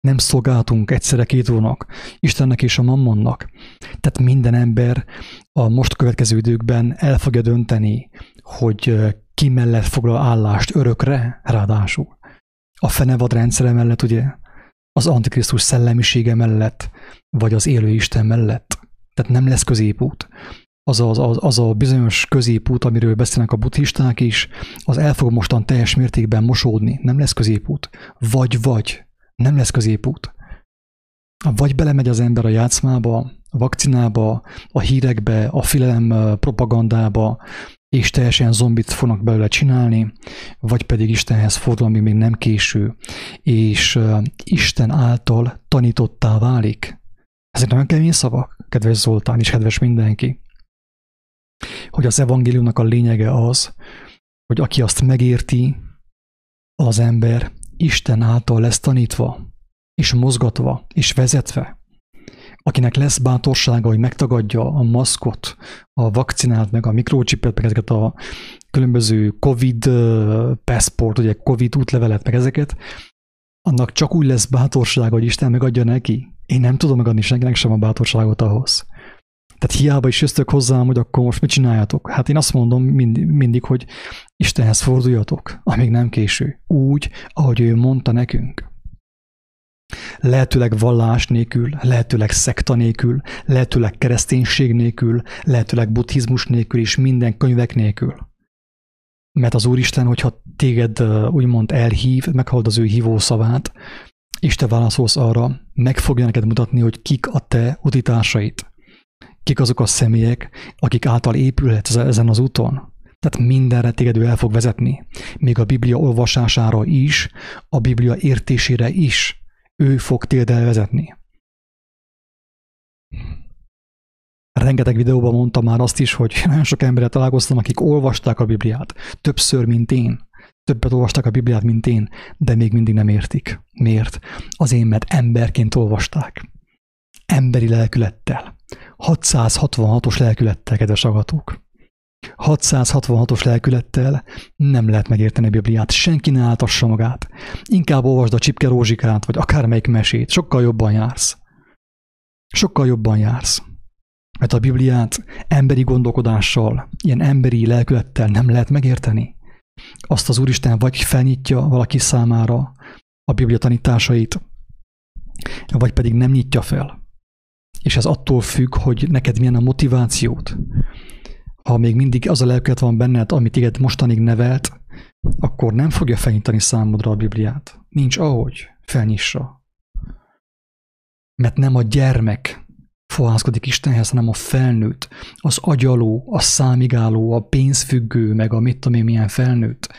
S1: nem szolgáltunk egyszerre két úrnak, Istennek és a mammonnak. Tehát minden ember a most következő időkben el fogja dönteni, hogy ki mellett foglal állást örökre, ráadásul. A fenevad rendszere mellett, ugye, az Antikrisztus szellemisége mellett, vagy az élő Isten mellett. Tehát nem lesz középút. Az a, az, az a bizonyos középút, amiről beszélnek a buddhisták is, az el fog mostan teljes mértékben mosódni. Nem lesz középút. Vagy, vagy. Nem lesz középút. Vagy belemegy az ember a játszmába, a vakcinába, a hírekbe, a filelem propagandába, és teljesen zombit fognak belőle csinálni, vagy pedig Istenhez fordul, ami még nem késő, és Isten által tanítottá válik. Ezek nagyon kemény szavak, kedves Zoltán és kedves mindenki. Hogy az evangéliumnak a lényege az, hogy aki azt megérti, az ember Isten által lesz tanítva, és mozgatva, és vezetve. Akinek lesz bátorsága, hogy megtagadja a maszkot, a vakcinát, meg a mikrocsipet, meg ezeket a különböző COVID passport, ugye COVID útlevelet, meg ezeket, annak csak úgy lesz bátorsága, hogy Isten megadja neki. Én nem tudom megadni senkinek sem a bátorságot ahhoz. Tehát hiába is jöttök hozzám, hogy akkor most mit csináljatok? Hát én azt mondom mindig, mindig, hogy Istenhez forduljatok, amíg nem késő. Úgy, ahogy ő mondta nekünk. Lehetőleg vallás nélkül, lehetőleg szekta nélkül, lehetőleg kereszténység nélkül, lehetőleg buddhizmus nélkül és minden könyvek nélkül. Mert az Úristen, hogyha téged úgymond elhív, meghallod az ő hívó szavát, és te válaszolsz arra, meg fogja neked mutatni, hogy kik a te utitársait kik azok a személyek, akik által épülhetsz ezen az úton. Tehát mindenre téged ő el fog vezetni. Még a Biblia olvasására is, a Biblia értésére is ő fog téged elvezetni. Rengeteg videóban mondtam már azt is, hogy nagyon sok emberre találkoztam, akik olvasták a Bibliát. Többször, mint én. Többet olvasták a Bibliát, mint én, de még mindig nem értik. Miért? Azért, mert emberként olvasták. Emberi lelkülettel. 666-os lelkülettel, kedves agatók. 666-os lelkülettel nem lehet megérteni a Bibliát, senki ne áltassa magát. Inkább olvasd a Csipke Rózsikát, vagy akármelyik mesét, sokkal jobban jársz. Sokkal jobban jársz. Mert a Bibliát emberi gondolkodással, ilyen emberi lelkülettel nem lehet megérteni. Azt az Úristen vagy felnyitja valaki számára a Biblia tanításait, vagy pedig nem nyitja fel. És ez attól függ, hogy neked milyen a motivációt. Ha még mindig az a lelkület van benned, amit téged mostanig nevelt, akkor nem fogja felnyitani számodra a Bibliát. Nincs ahogy felnyissa. Mert nem a gyermek fohászkodik Istenhez, hanem a felnőtt, az agyaló, a számigáló, a pénzfüggő, meg a mit tudom én milyen felnőtt,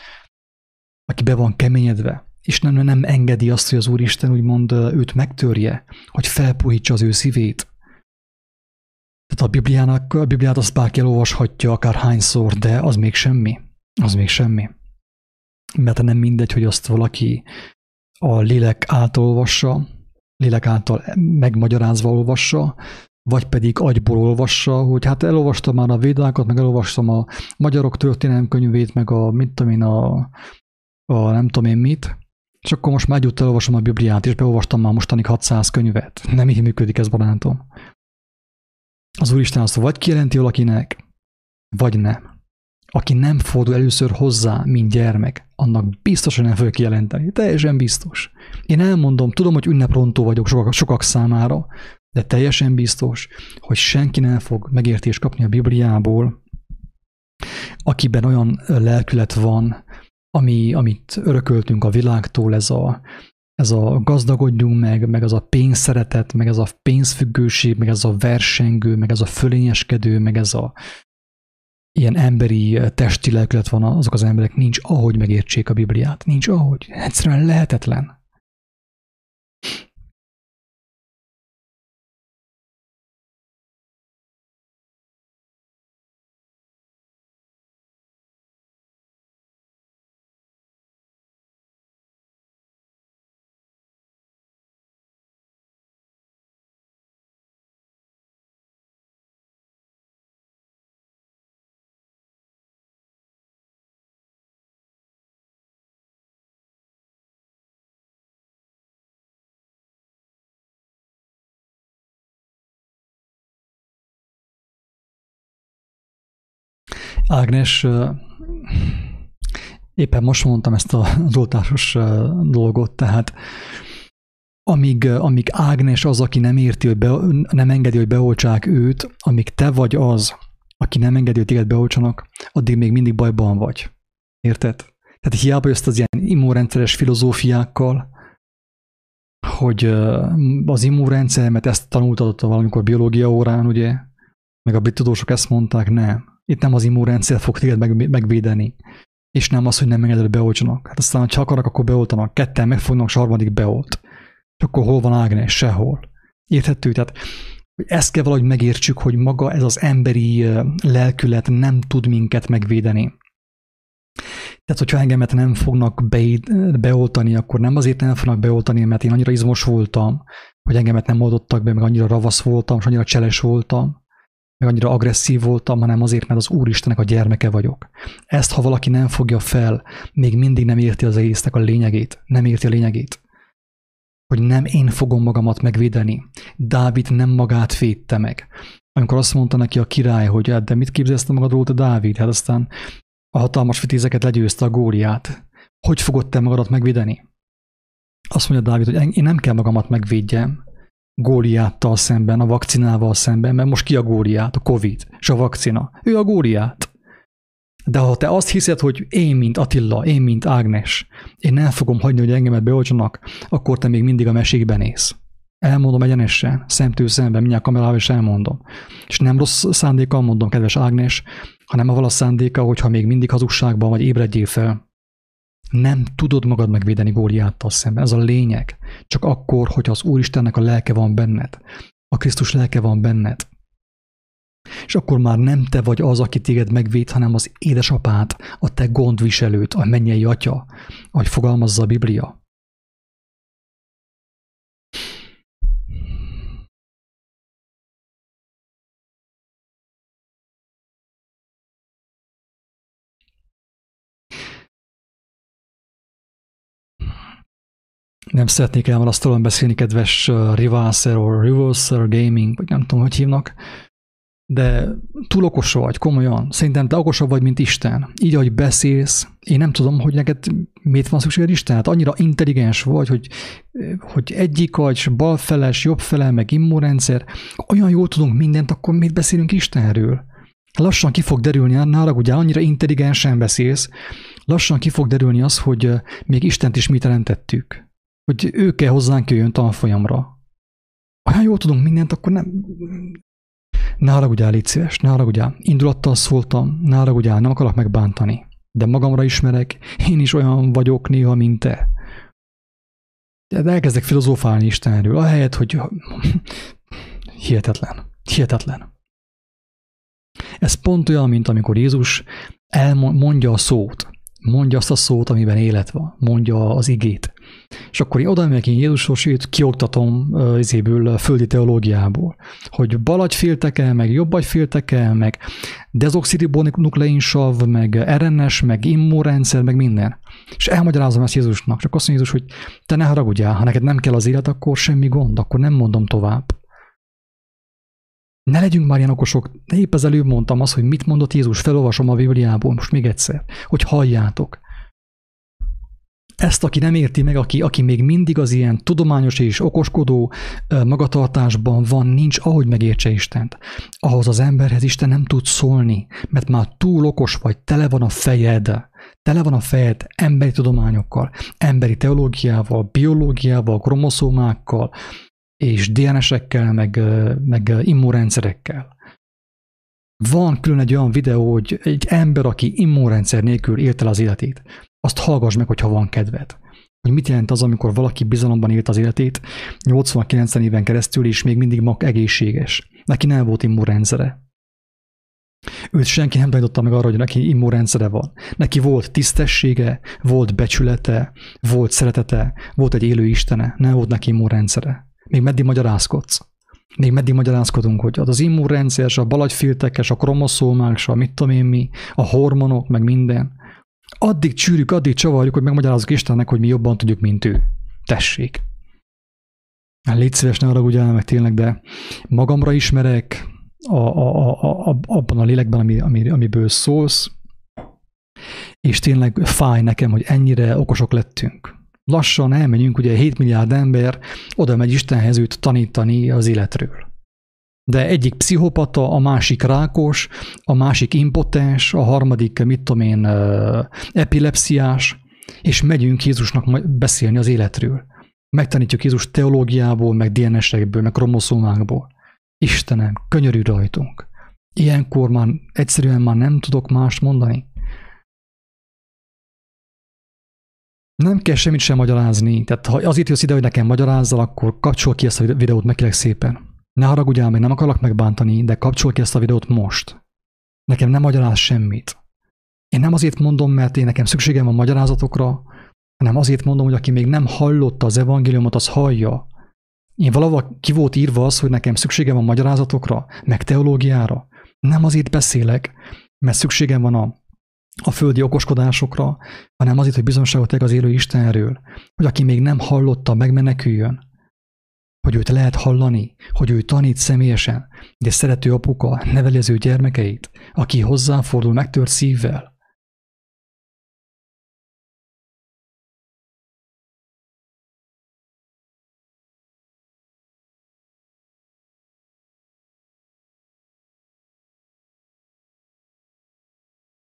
S1: aki be van keményedve, és nem, nem engedi azt, hogy az Úristen úgymond őt megtörje, hogy felpuhítsa az ő szívét. Tehát a Bibliának, a Bibliát azt bárki elolvashatja akár hányszor, de az még semmi. Az még semmi. Mert nem mindegy, hogy azt valaki a lélek által olvassa, lélek által megmagyarázva olvassa, vagy pedig agyból olvassa, hogy hát elolvastam már a védákat, meg elolvastam a magyarok történelemkönyvét, meg a mit tudom én, a, a nem tudom én mit, és akkor most már együtt elolvasom a Bibliát, és beolvastam már mostanig 600 könyvet. Nem így működik ez, barátom. Az Úristen azt vagy kijelenti valakinek, vagy nem. Aki nem fordul először hozzá, mint gyermek, annak biztos, hogy nem fogja kijelenteni. Teljesen biztos. Én elmondom, tudom, hogy ünneprontó vagyok sokak, sokak számára, de teljesen biztos, hogy senki nem fog megértést kapni a Bibliából, akiben olyan lelkület van, ami, amit örököltünk a világtól, ez a ez a gazdagodjunk meg, meg az a pénzszeretet, meg ez a pénzfüggőség, meg ez a versengő, meg ez a fölényeskedő, meg ez a ilyen emberi testi lelkület van azok az emberek, nincs ahogy megértsék a Bibliát. Nincs ahogy. Egyszerűen lehetetlen. Ágnes, éppen most mondtam ezt a oltásos dolgot, tehát amíg, amíg Ágnes az, aki nem érti, hogy be, nem engedi, hogy beoltsák őt, amíg te vagy az, aki nem engedi, hogy téged beoltsanak, addig még mindig bajban vagy. Érted? Tehát hiába jössz az ilyen immunrendszeres filozófiákkal, hogy az immunrendszer, mert ezt tanultad valamikor biológia órán, ugye, meg a brit tudósok ezt mondták, nem. Itt nem az immunrendszer fog téged meg, megvédeni, és nem az, hogy nem engeded, beoltsanak. Hát aztán, ha akarnak, akkor beoltanak. Ketten megfognak, és harmadik beolt. És akkor hol van Ágnes? Sehol. Érthető? Tehát hogy ezt kell valahogy megértsük, hogy maga ez az emberi lelkület nem tud minket megvédeni. Tehát, hogyha engemet nem fognak be, beoltani, akkor nem azért nem fognak beoltani, mert én annyira izmos voltam, hogy engemet nem oldottak be, meg annyira ravasz voltam, és annyira cseles voltam, meg annyira agresszív voltam, hanem azért, mert az Úristenek a gyermeke vagyok. Ezt, ha valaki nem fogja fel, még mindig nem érti az egésznek a lényegét, nem érti a lényegét. Hogy nem én fogom magamat megvédeni. Dávid nem magát védte meg. Amikor azt mondta neki a király, hogy hát de mit képzelsz magadról, te Dávid? Hát aztán a hatalmas vitézeket legyőzte a góriát. Hogy fogod te magadat megvédeni? Azt mondja Dávid, hogy én nem kell magamat megvédjem góliáttal szemben, a vakcinával szemben, mert most ki a góliát? A Covid és a vakcina. Ő a góliát. De ha te azt hiszed, hogy én, mint Attila, én, mint Ágnes, én nem fogom hagyni, hogy engemet beoltsanak, akkor te még mindig a mesékben néz. Elmondom egyenesen, szemtől szemben, mindjárt kamerával is elmondom. És nem rossz szándékkal mondom, kedves Ágnes, hanem a valasz szándéka, hogyha még mindig hazugságban vagy, ébredjél fel. Nem tudod magad megvédeni Góliáttal szemben. Ez a lényeg. Csak akkor, hogyha az Úristennek a lelke van benned. A Krisztus lelke van benned. És akkor már nem te vagy az, aki téged megvéd, hanem az édesapád, a te gondviselőt, a mennyei atya, ahogy fogalmazza a Biblia. Nem szeretnék elmarasztalóan beszélni, kedves uh, Rivalser, or Reverser Gaming, vagy nem tudom, hogy hívnak, de túl okos vagy, komolyan. Szerintem te okosabb vagy, mint Isten. Így, ahogy beszélsz, én nem tudom, hogy neked miért van szükséged Isten. Hát annyira intelligens vagy, hogy, hogy egyik vagy, balfeles, jobbfele, meg immunrendszer. Olyan jól tudunk mindent, akkor miért beszélünk Istenről? Lassan ki fog derülni, nála ugye annyira intelligensen beszélsz, lassan ki fog derülni az, hogy uh, még Istent is mit jelentettük hogy ő kell hozzánk jöjjön tanfolyamra. Ha jól tudunk mindent, akkor nem... Ne haragudjál, légy szíves, ne haragudjál. Indulattal szóltam, ne haragudjál, nem akarok megbántani. De magamra ismerek, én is olyan vagyok néha, mint te. De elkezdek filozófálni Istenről, ahelyett, hogy hihetetlen, hihetetlen. Ez pont olyan, mint amikor Jézus elmondja a szót, mondja azt a szót, amiben élet van, mondja az igét. És akkor én oda megyek én Jézushoz, őt kioktatom uh, izéből, földi teológiából, hogy balagyféltek-e, meg jobbagyféltek-e, meg dezoxiribonuklein meg RNS, meg immunrendszer, meg minden. És elmagyarázom ezt Jézusnak, csak azt mondja Jézus, hogy te ne haragudjál, ha neked nem kell az élet, akkor semmi gond, akkor nem mondom tovább. Ne legyünk már ilyen okosok. Épp az előbb mondtam azt, hogy mit mondott Jézus, felolvasom a Bibliából, most még egyszer, hogy halljátok. Ezt, aki nem érti meg, aki, aki még mindig az ilyen tudományos és okoskodó magatartásban van, nincs, ahogy megértse Istent. Ahhoz az emberhez Isten nem tud szólni, mert már túl okos vagy, tele van a fejed. Tele van a fejed emberi tudományokkal, emberi teológiával, biológiával, kromoszómákkal, és DNS-ekkel, meg, meg immunrendszerekkel. Van külön egy olyan videó, hogy egy ember, aki immunrendszer nélkül élte az életét, azt hallgass meg, hogyha van kedved. Hogy mit jelent az, amikor valaki bizalomban élt az életét 80-90 éven keresztül, és még mindig mag egészséges. Neki nem volt immunrendszere. Őt senki nem tanította meg arra, hogy neki immunrendszere van. Neki volt tisztessége, volt becsülete, volt szeretete, volt egy élő istene, nem volt neki immunrendszere. Még meddig magyarázkodsz? Még meddig magyarázkodunk, hogy az immunrendszer, a balagyfiltekes, a kromoszómák, a mit tudom én mi, a hormonok, meg minden. Addig csűrjük, addig csavarjuk, hogy megmagyarázzuk Istennek, hogy mi jobban tudjuk, mint ő. Tessék. Hát légy szíves, ne arra ugye meg tényleg, de magamra ismerek, a, a, a, a, abban a lélekben, ami, ami, amiből szólsz, és tényleg fáj nekem, hogy ennyire okosok lettünk. Lassan elmegyünk, ugye 7 milliárd ember oda megy Istenhez őt tanítani az életről. De egyik pszichopata, a másik rákos, a másik impotens, a harmadik, mit tudom én, epilepsziás, és megyünk Jézusnak beszélni az életről. Megtanítjuk Jézus teológiából, meg DNS-ekből, meg kromoszómákból. Istenem, könyörű rajtunk. Ilyenkor már egyszerűen már nem tudok mást mondani. Nem kell semmit sem magyarázni. Tehát ha azért jössz ide, hogy nekem magyarázzal, akkor kapcsol ki ezt a videót, meg szépen. Ne haragudjál meg, nem akarok megbántani, de kapcsol ki ezt a videót most. Nekem nem magyaráz semmit. Én nem azért mondom, mert én nekem szükségem van magyarázatokra, hanem azért mondom, hogy aki még nem hallotta az evangéliumot, az hallja. Én valahol ki volt írva az, hogy nekem szükségem van magyarázatokra, meg teológiára. Nem azért beszélek, mert szükségem van a, a földi okoskodásokra, hanem azért, hogy bizonságot tegyek az élő Istenről, hogy aki még nem hallotta, megmeneküljön hogy őt lehet hallani, hogy ő tanít személyesen, de szerető apuka neveli az ő gyermekeit, aki hozzáfordul megtört szívvel.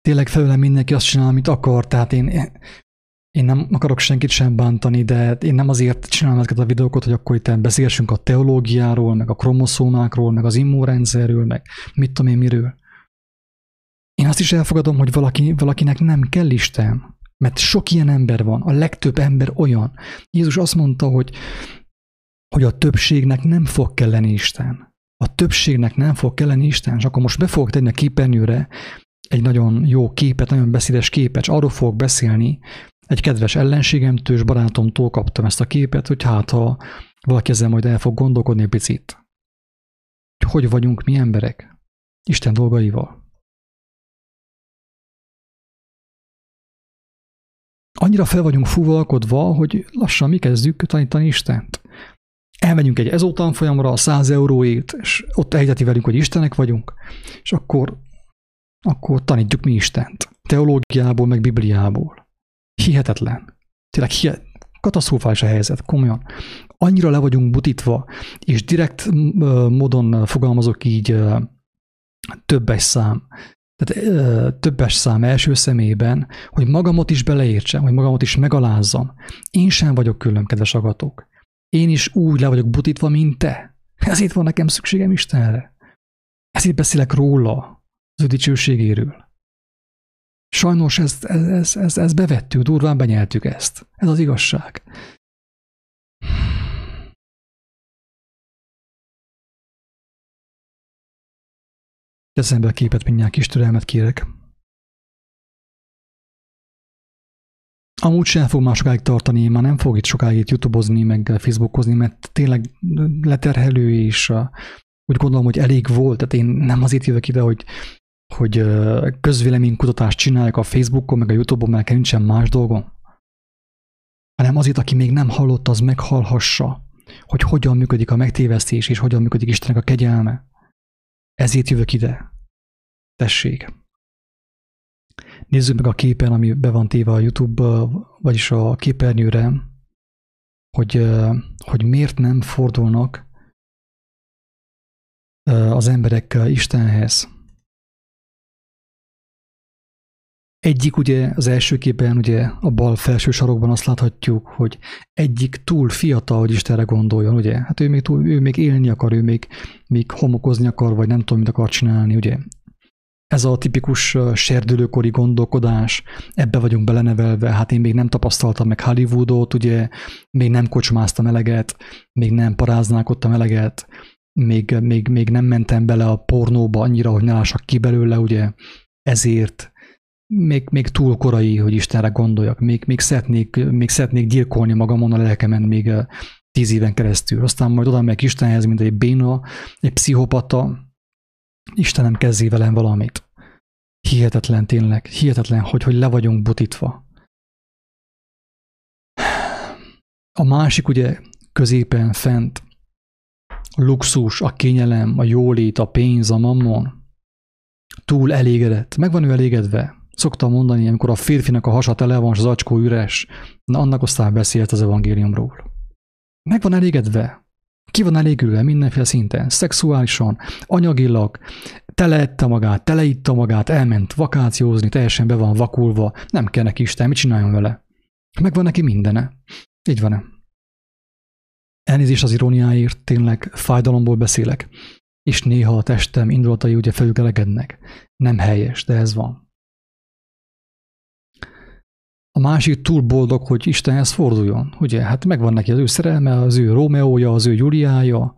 S1: Tényleg felőlem mindenki azt csinál, amit akar, tehát én én nem akarok senkit sem bántani, de én nem azért csinálom ezeket a videókat, hogy akkor itt beszélgessünk a teológiáról, meg a kromoszómákról, meg az immunrendszerről, meg mit tudom én miről. Én azt is elfogadom, hogy valaki, valakinek nem kell Isten, mert sok ilyen ember van, a legtöbb ember olyan. Jézus azt mondta, hogy, hogy a többségnek nem fog kelleni Isten. A többségnek nem fog kelleni Isten, és akkor most be fogok tenni a képernyőre egy nagyon jó képet, nagyon beszédes képet, és arról fogok beszélni, egy kedves ellenségemtől és barátomtól kaptam ezt a képet, hogy hát ha valaki ezzel majd el fog gondolkodni egy picit. Hogy vagyunk mi emberek? Isten dolgaival. Annyira fel vagyunk fúvalkodva, hogy lassan mi kezdjük tanítani Istent. Elmegyünk egy ezótán folyamra a 100 euróért, és ott egyeti velünk, hogy Istenek vagyunk, és akkor, akkor tanítjuk mi Istent. Teológiából, meg Bibliából. Hihetetlen. Tényleg hihet, katasztrofális a helyzet, komolyan. Annyira le vagyunk butítva, és direkt módon fogalmazok így többes szám, tehát többes szám első szemében, hogy magamot is beleértsem, hogy magamot is megalázzam. Én sem vagyok külön, kedves agatok. Én is úgy le vagyok butítva, mint te. Ezért van nekem szükségem Istenre. Ezért beszélek róla, az ő dicsőségéről. Sajnos ezt, ezt, ezt, ezt bevettük, durván benyeltük ezt. Ez az igazság. Eszembe a képet mindjárt kis türelmet kérek. Amúgy sem fog már sokáig tartani, én már nem fog itt sokáig itt youtube meg facebookozni, mert tényleg leterhelő, és úgy gondolom, hogy elég volt. Tehát én nem azért jövök ide, hogy hogy közvéleménykutatást csinálják a Facebookon, meg a Youtube-on, mert nincsen más dolgom, hanem azért, aki még nem hallott, az meghallhassa, hogy hogyan működik a megtévesztés, és hogyan működik Istennek a kegyelme. Ezért jövök ide. Tessék. Nézzük meg a képen, ami be van téve a YouTube, vagyis a képernyőre, hogy, hogy miért nem fordulnak az emberek Istenhez. Egyik ugye az első képen ugye a bal felső sarokban azt láthatjuk, hogy egyik túl fiatal, hogy Istenre gondoljon, ugye? Hát ő még, túl, ő még élni akar, ő még, még homokozni akar, vagy nem tudom, mit akar csinálni, ugye? Ez a tipikus serdülőkori gondolkodás, ebbe vagyunk belenevelve, hát én még nem tapasztaltam meg Hollywoodot, ugye, még nem kocsmáztam eleget, még nem paráználkodtam eleget, még, még, még nem mentem bele a pornóba annyira, hogy ne lássak ki belőle, ugye, ezért még, még túl korai, hogy Istenre gondoljak, még, még, szeretnék, még szeretnék gyilkolni magamon a lelkemen még tíz éven keresztül. Aztán majd oda meg Istenhez, mint egy béna, egy pszichopata, Istenem kezdi velem valamit. Hihetetlen tényleg, hihetetlen, hogy, hogy le vagyunk butítva. A másik ugye középen, fent, luxus, a kényelem, a jólét, a pénz, a mammon, túl elégedett, meg van ő elégedve. Szoktam mondani, amikor a férfinak a hasa tele van, és az acskó üres, na annak aztán beszélt az evangéliumról. Meg van elégedve, ki van elégülve mindenféle szinten, szexuálisan, anyagilag, teleette magát, teleitta magát, elment vakációzni, teljesen be van vakulva, nem kell neki Isten, mit csináljon vele? Megvan neki mindene. Így van-e? Elnézést az iróniáért, tényleg fájdalomból beszélek, és néha a testem indulatai ugye felügelegednek. Nem helyes, de ez van. A másik túl boldog, hogy Istenhez forduljon. Ugye, hát megvan neki az ő szerelme, az ő Rómeója, az ő Juliája,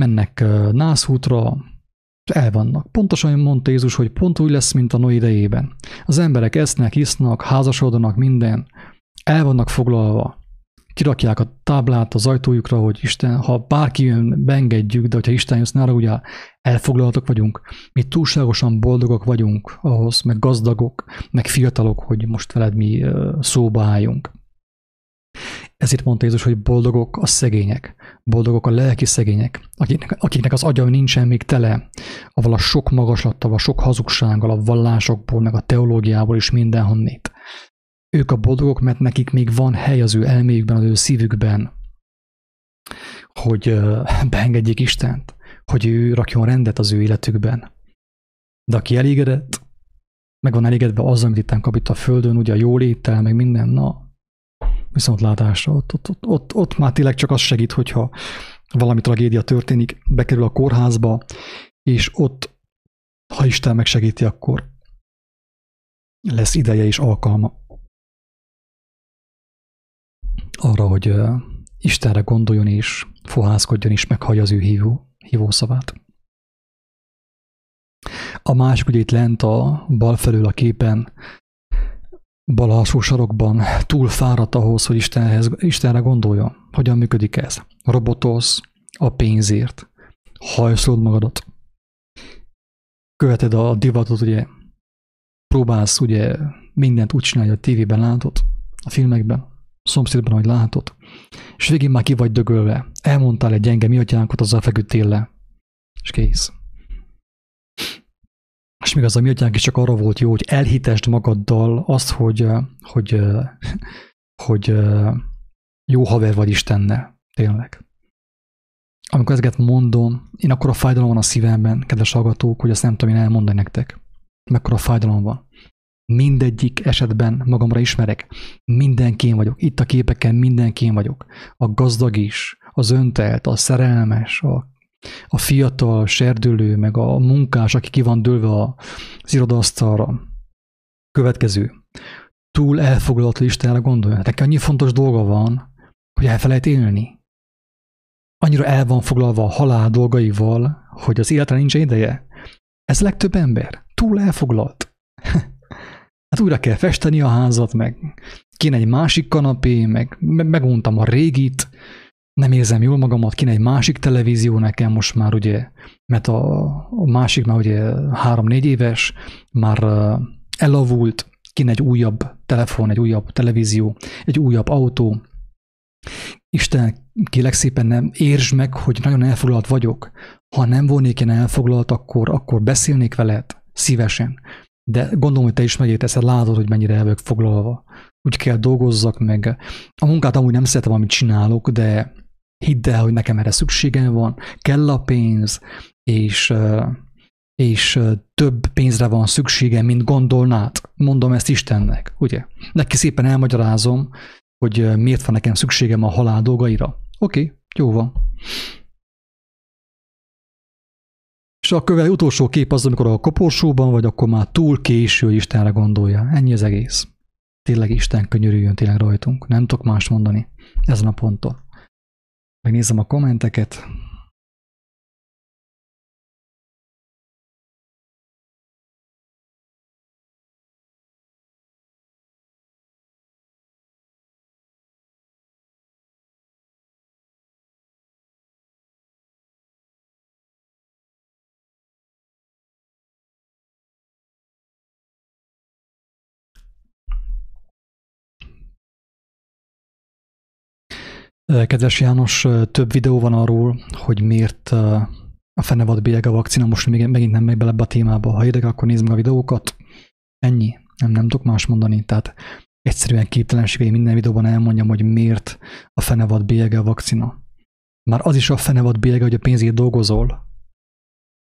S1: mennek nászútra, el vannak. Pontosan mondta Jézus, hogy pont úgy lesz, mint a Noé idejében. Az emberek esznek, isznak, házasodnak, minden. El vannak foglalva. Kirakják a táblát az ajtójukra, hogy Isten, ha bárki jön, beengedjük, de hogyha Isten jössz, ne ugye elfoglaltak vagyunk. Mi túlságosan boldogok vagyunk ahhoz, meg gazdagok, meg fiatalok, hogy most veled mi szóba álljunk. Ezért mondta Jézus, hogy boldogok a szegények, boldogok a lelki szegények, akiknek, akiknek az agya nincsen még tele, avval a sok magaslattal, a sok hazugsággal, a vallásokból, meg a teológiából is mindenhonnét. Ők a boldogok, mert nekik még van hely az ő elméjükben, az ő szívükben, hogy beengedjék Istent, hogy ő rakjon rendet az ő életükben. De aki elégedett, meg van elégedve azzal, amit itt kap itt a földön, ugye a jóléttel, meg minden, na, viszontlátásra. Ott, ott, ott, ott, ott már tényleg csak az segít, hogyha valami tragédia történik, bekerül a kórházba, és ott, ha Isten megsegíti, akkor lesz ideje és alkalma arra, hogy Istenre gondoljon és fohászkodjon és meghallja az ő hívó, hívó szavát. A másik, ugye itt lent a bal felül a képen bal alsó sarokban túl fáradt ahhoz, hogy Istenhez, Istenre gondolja. Hogyan működik ez? Robotolsz a pénzért. Hajszolod magadat. Követed a divatot, ugye próbálsz ugye mindent úgy csinálni, hogy a tévében látod, a filmekben, szomszédban, hogy látod, és végén már ki vagy dögölve. Elmondtál egy gyenge mi atyánkat, azzal feküdtél le, és kész. És még az a mi is csak arra volt jó, hogy elhitesd magaddal azt, hogy, hogy, hogy jó haver vagy Istennel. Tényleg. Amikor ezeket mondom, én akkor a fájdalom van a szívemben, kedves hallgatók, hogy ezt nem tudom én elmondani nektek. Mekkora fájdalom van. Mindegyik esetben magamra ismerek. Mindenkén vagyok. Itt a képeken mindenkén vagyok. A gazdag is, az öntelt, a szerelmes, a a fiatal serdülő, meg a munkás, aki ki van dőlve az irodasztalra. Következő. Túl elfoglalt listára gondolja. Neki annyi fontos dolga van, hogy elfelejt élni. Annyira el van foglalva a halál dolgaival, hogy az életre nincs ideje. Ez legtöbb ember. Túl elfoglalt. hát újra kell festeni a házat, meg kéne egy másik kanapé, meg meguntam a régit, nem érzem jól magamat, kéne egy másik televízió nekem most már ugye, mert a, a másik már ugye három-négy éves, már elavult, kéne egy újabb telefon, egy újabb televízió, egy újabb autó. Isten, kélek szépen nem értsd meg, hogy nagyon elfoglalt vagyok. Ha nem volnék én elfoglalt, akkor, akkor beszélnék veled szívesen. De gondolom, hogy te is megérteszed, látod, hogy mennyire el foglalva. Úgy kell dolgozzak meg. A munkát amúgy nem szeretem, amit csinálok, de Hidd el, hogy nekem erre szükségem van, kell a pénz, és, és több pénzre van szükségem, mint gondolnád. Mondom ezt Istennek, ugye? Neki szépen elmagyarázom, hogy miért van nekem szükségem a halál dolgaira. Oké, okay, jó van. És a köve utolsó kép az, amikor a koporsóban vagy, akkor már túl késő, hogy Istenre gondolja. Ennyi az egész. Tényleg Isten könyörüljön tényleg rajtunk. Nem tudok más mondani ezen a ponton. Megnézem a kommenteket. Kedves János, több videó van arról, hogy miért a fenevad bélyeg a vakcina, most még, megint nem megy bele ebbe a témába. Ha érdekel, akkor nézd meg a videókat. Ennyi. Nem, nem tudok más mondani. Tehát egyszerűen képtelenség, hogy minden videóban elmondjam, hogy miért a fenevad bélyege a vakcina. Már az is a fenevad bélyege, hogy a pénzért dolgozol.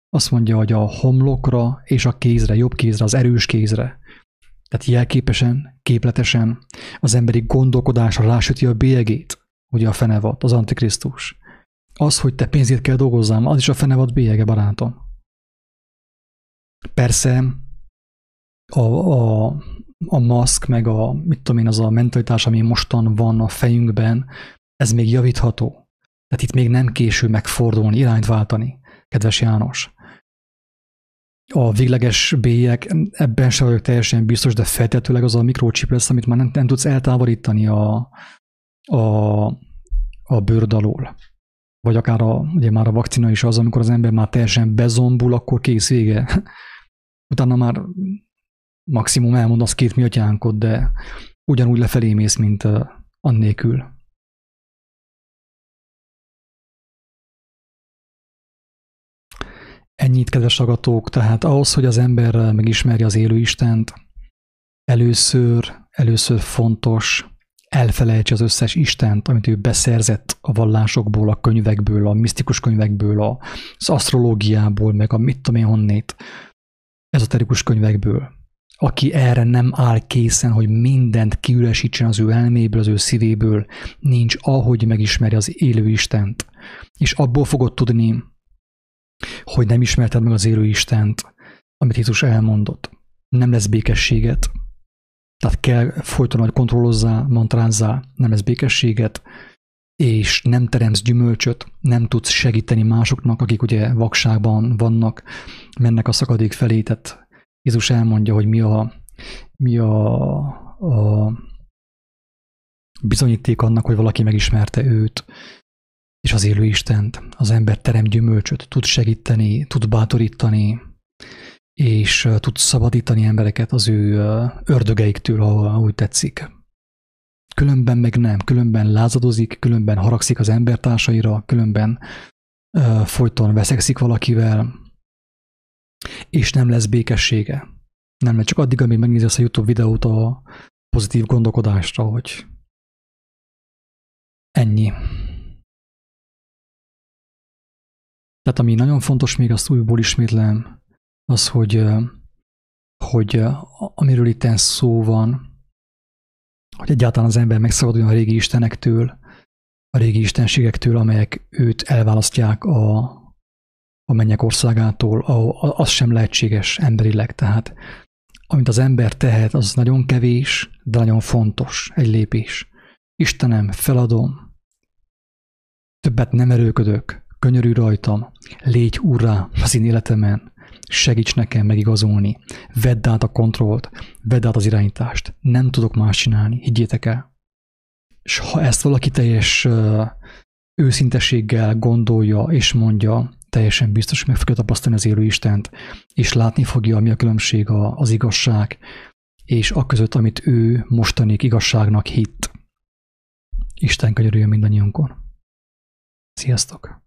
S1: Azt mondja, hogy a homlokra és a kézre, jobb kézre, az erős kézre. Tehát jelképesen, képletesen az emberi gondolkodásra rásüti a bélyegét, ugye a fenevad, az antikrisztus. Az, hogy te pénzét kell dolgozzám, az is a fenevad bélyege, barátom. Persze a, a, a maszk, meg a, mit tudom én, az a mentalitás, ami mostan van a fejünkben, ez még javítható. Tehát itt még nem késő megfordulni, irányt váltani, kedves János. A végleges bélyek, ebben sem vagyok teljesen biztos, de feltétlenül az a mikrochip lesz, amit már nem, nem tudsz eltávolítani a, a, a bőrd alól vagy akár a, ugye már a vakcina is az, amikor az ember már teljesen bezombul, akkor kész vége. Utána már maximum elmondasz két mi atyánkot, de ugyanúgy lefelé mész, mint annélkül. Ennyit, kedves agatók, tehát ahhoz, hogy az ember megismerje az élő Istent, először, először fontos elfelejtse az összes Istent, amit ő beszerzett a vallásokból, a könyvekből, a misztikus könyvekből, az asztrológiából, meg a mit tudom én honnét, ezoterikus könyvekből. Aki erre nem áll készen, hogy mindent kiüresítsen az ő elméből, az ő szívéből, nincs ahogy megismeri az élő Istent. És abból fogod tudni, hogy nem ismerted meg az élő Istent, amit Jézus elmondott. Nem lesz békességet, tehát kell folyton, hogy kontrollozzál, mantrázzál, nem ez békességet, és nem teremsz gyümölcsöt, nem tudsz segíteni másoknak, akik ugye vakságban vannak, mennek a szakadék felé, tehát Jézus elmondja, hogy mi a, mi a, a bizonyíték annak, hogy valaki megismerte őt, és az élő Istent. Az ember terem gyümölcsöt, tud segíteni, tud bátorítani, és tud szabadítani embereket az ő ördögeiktől, ha úgy tetszik. Különben meg nem, különben lázadozik, különben haragszik az embertársaira, különben uh, folyton veszekszik valakivel, és nem lesz békessége. Nem lesz csak addig, amíg megnézi ezt a YouTube videót a pozitív gondolkodásra, hogy ennyi. Tehát ami nagyon fontos, még azt újból ismétlem, az, hogy, hogy amiről itt szó van, hogy egyáltalán az ember megszabaduljon a régi istenektől, a régi istenségektől, amelyek őt elválasztják a, a mennyek országától, az sem lehetséges emberileg. Tehát amit az ember tehet, az nagyon kevés, de nagyon fontos egy lépés. Istenem, feladom, többet nem erőködök, könyörű rajtam, légy urrá az én életemen, segíts nekem megigazolni, vedd át a kontrollt, vedd át az irányítást, nem tudok más csinálni, higgyétek el. És ha ezt valaki teljes őszintességgel gondolja és mondja, teljesen biztos, hogy meg fogja tapasztalni az élő Istent, és látni fogja, mi a különbség az igazság, és a között, amit ő mostanig igazságnak hitt. Isten könyörüljön mindannyiunkon. Sziasztok!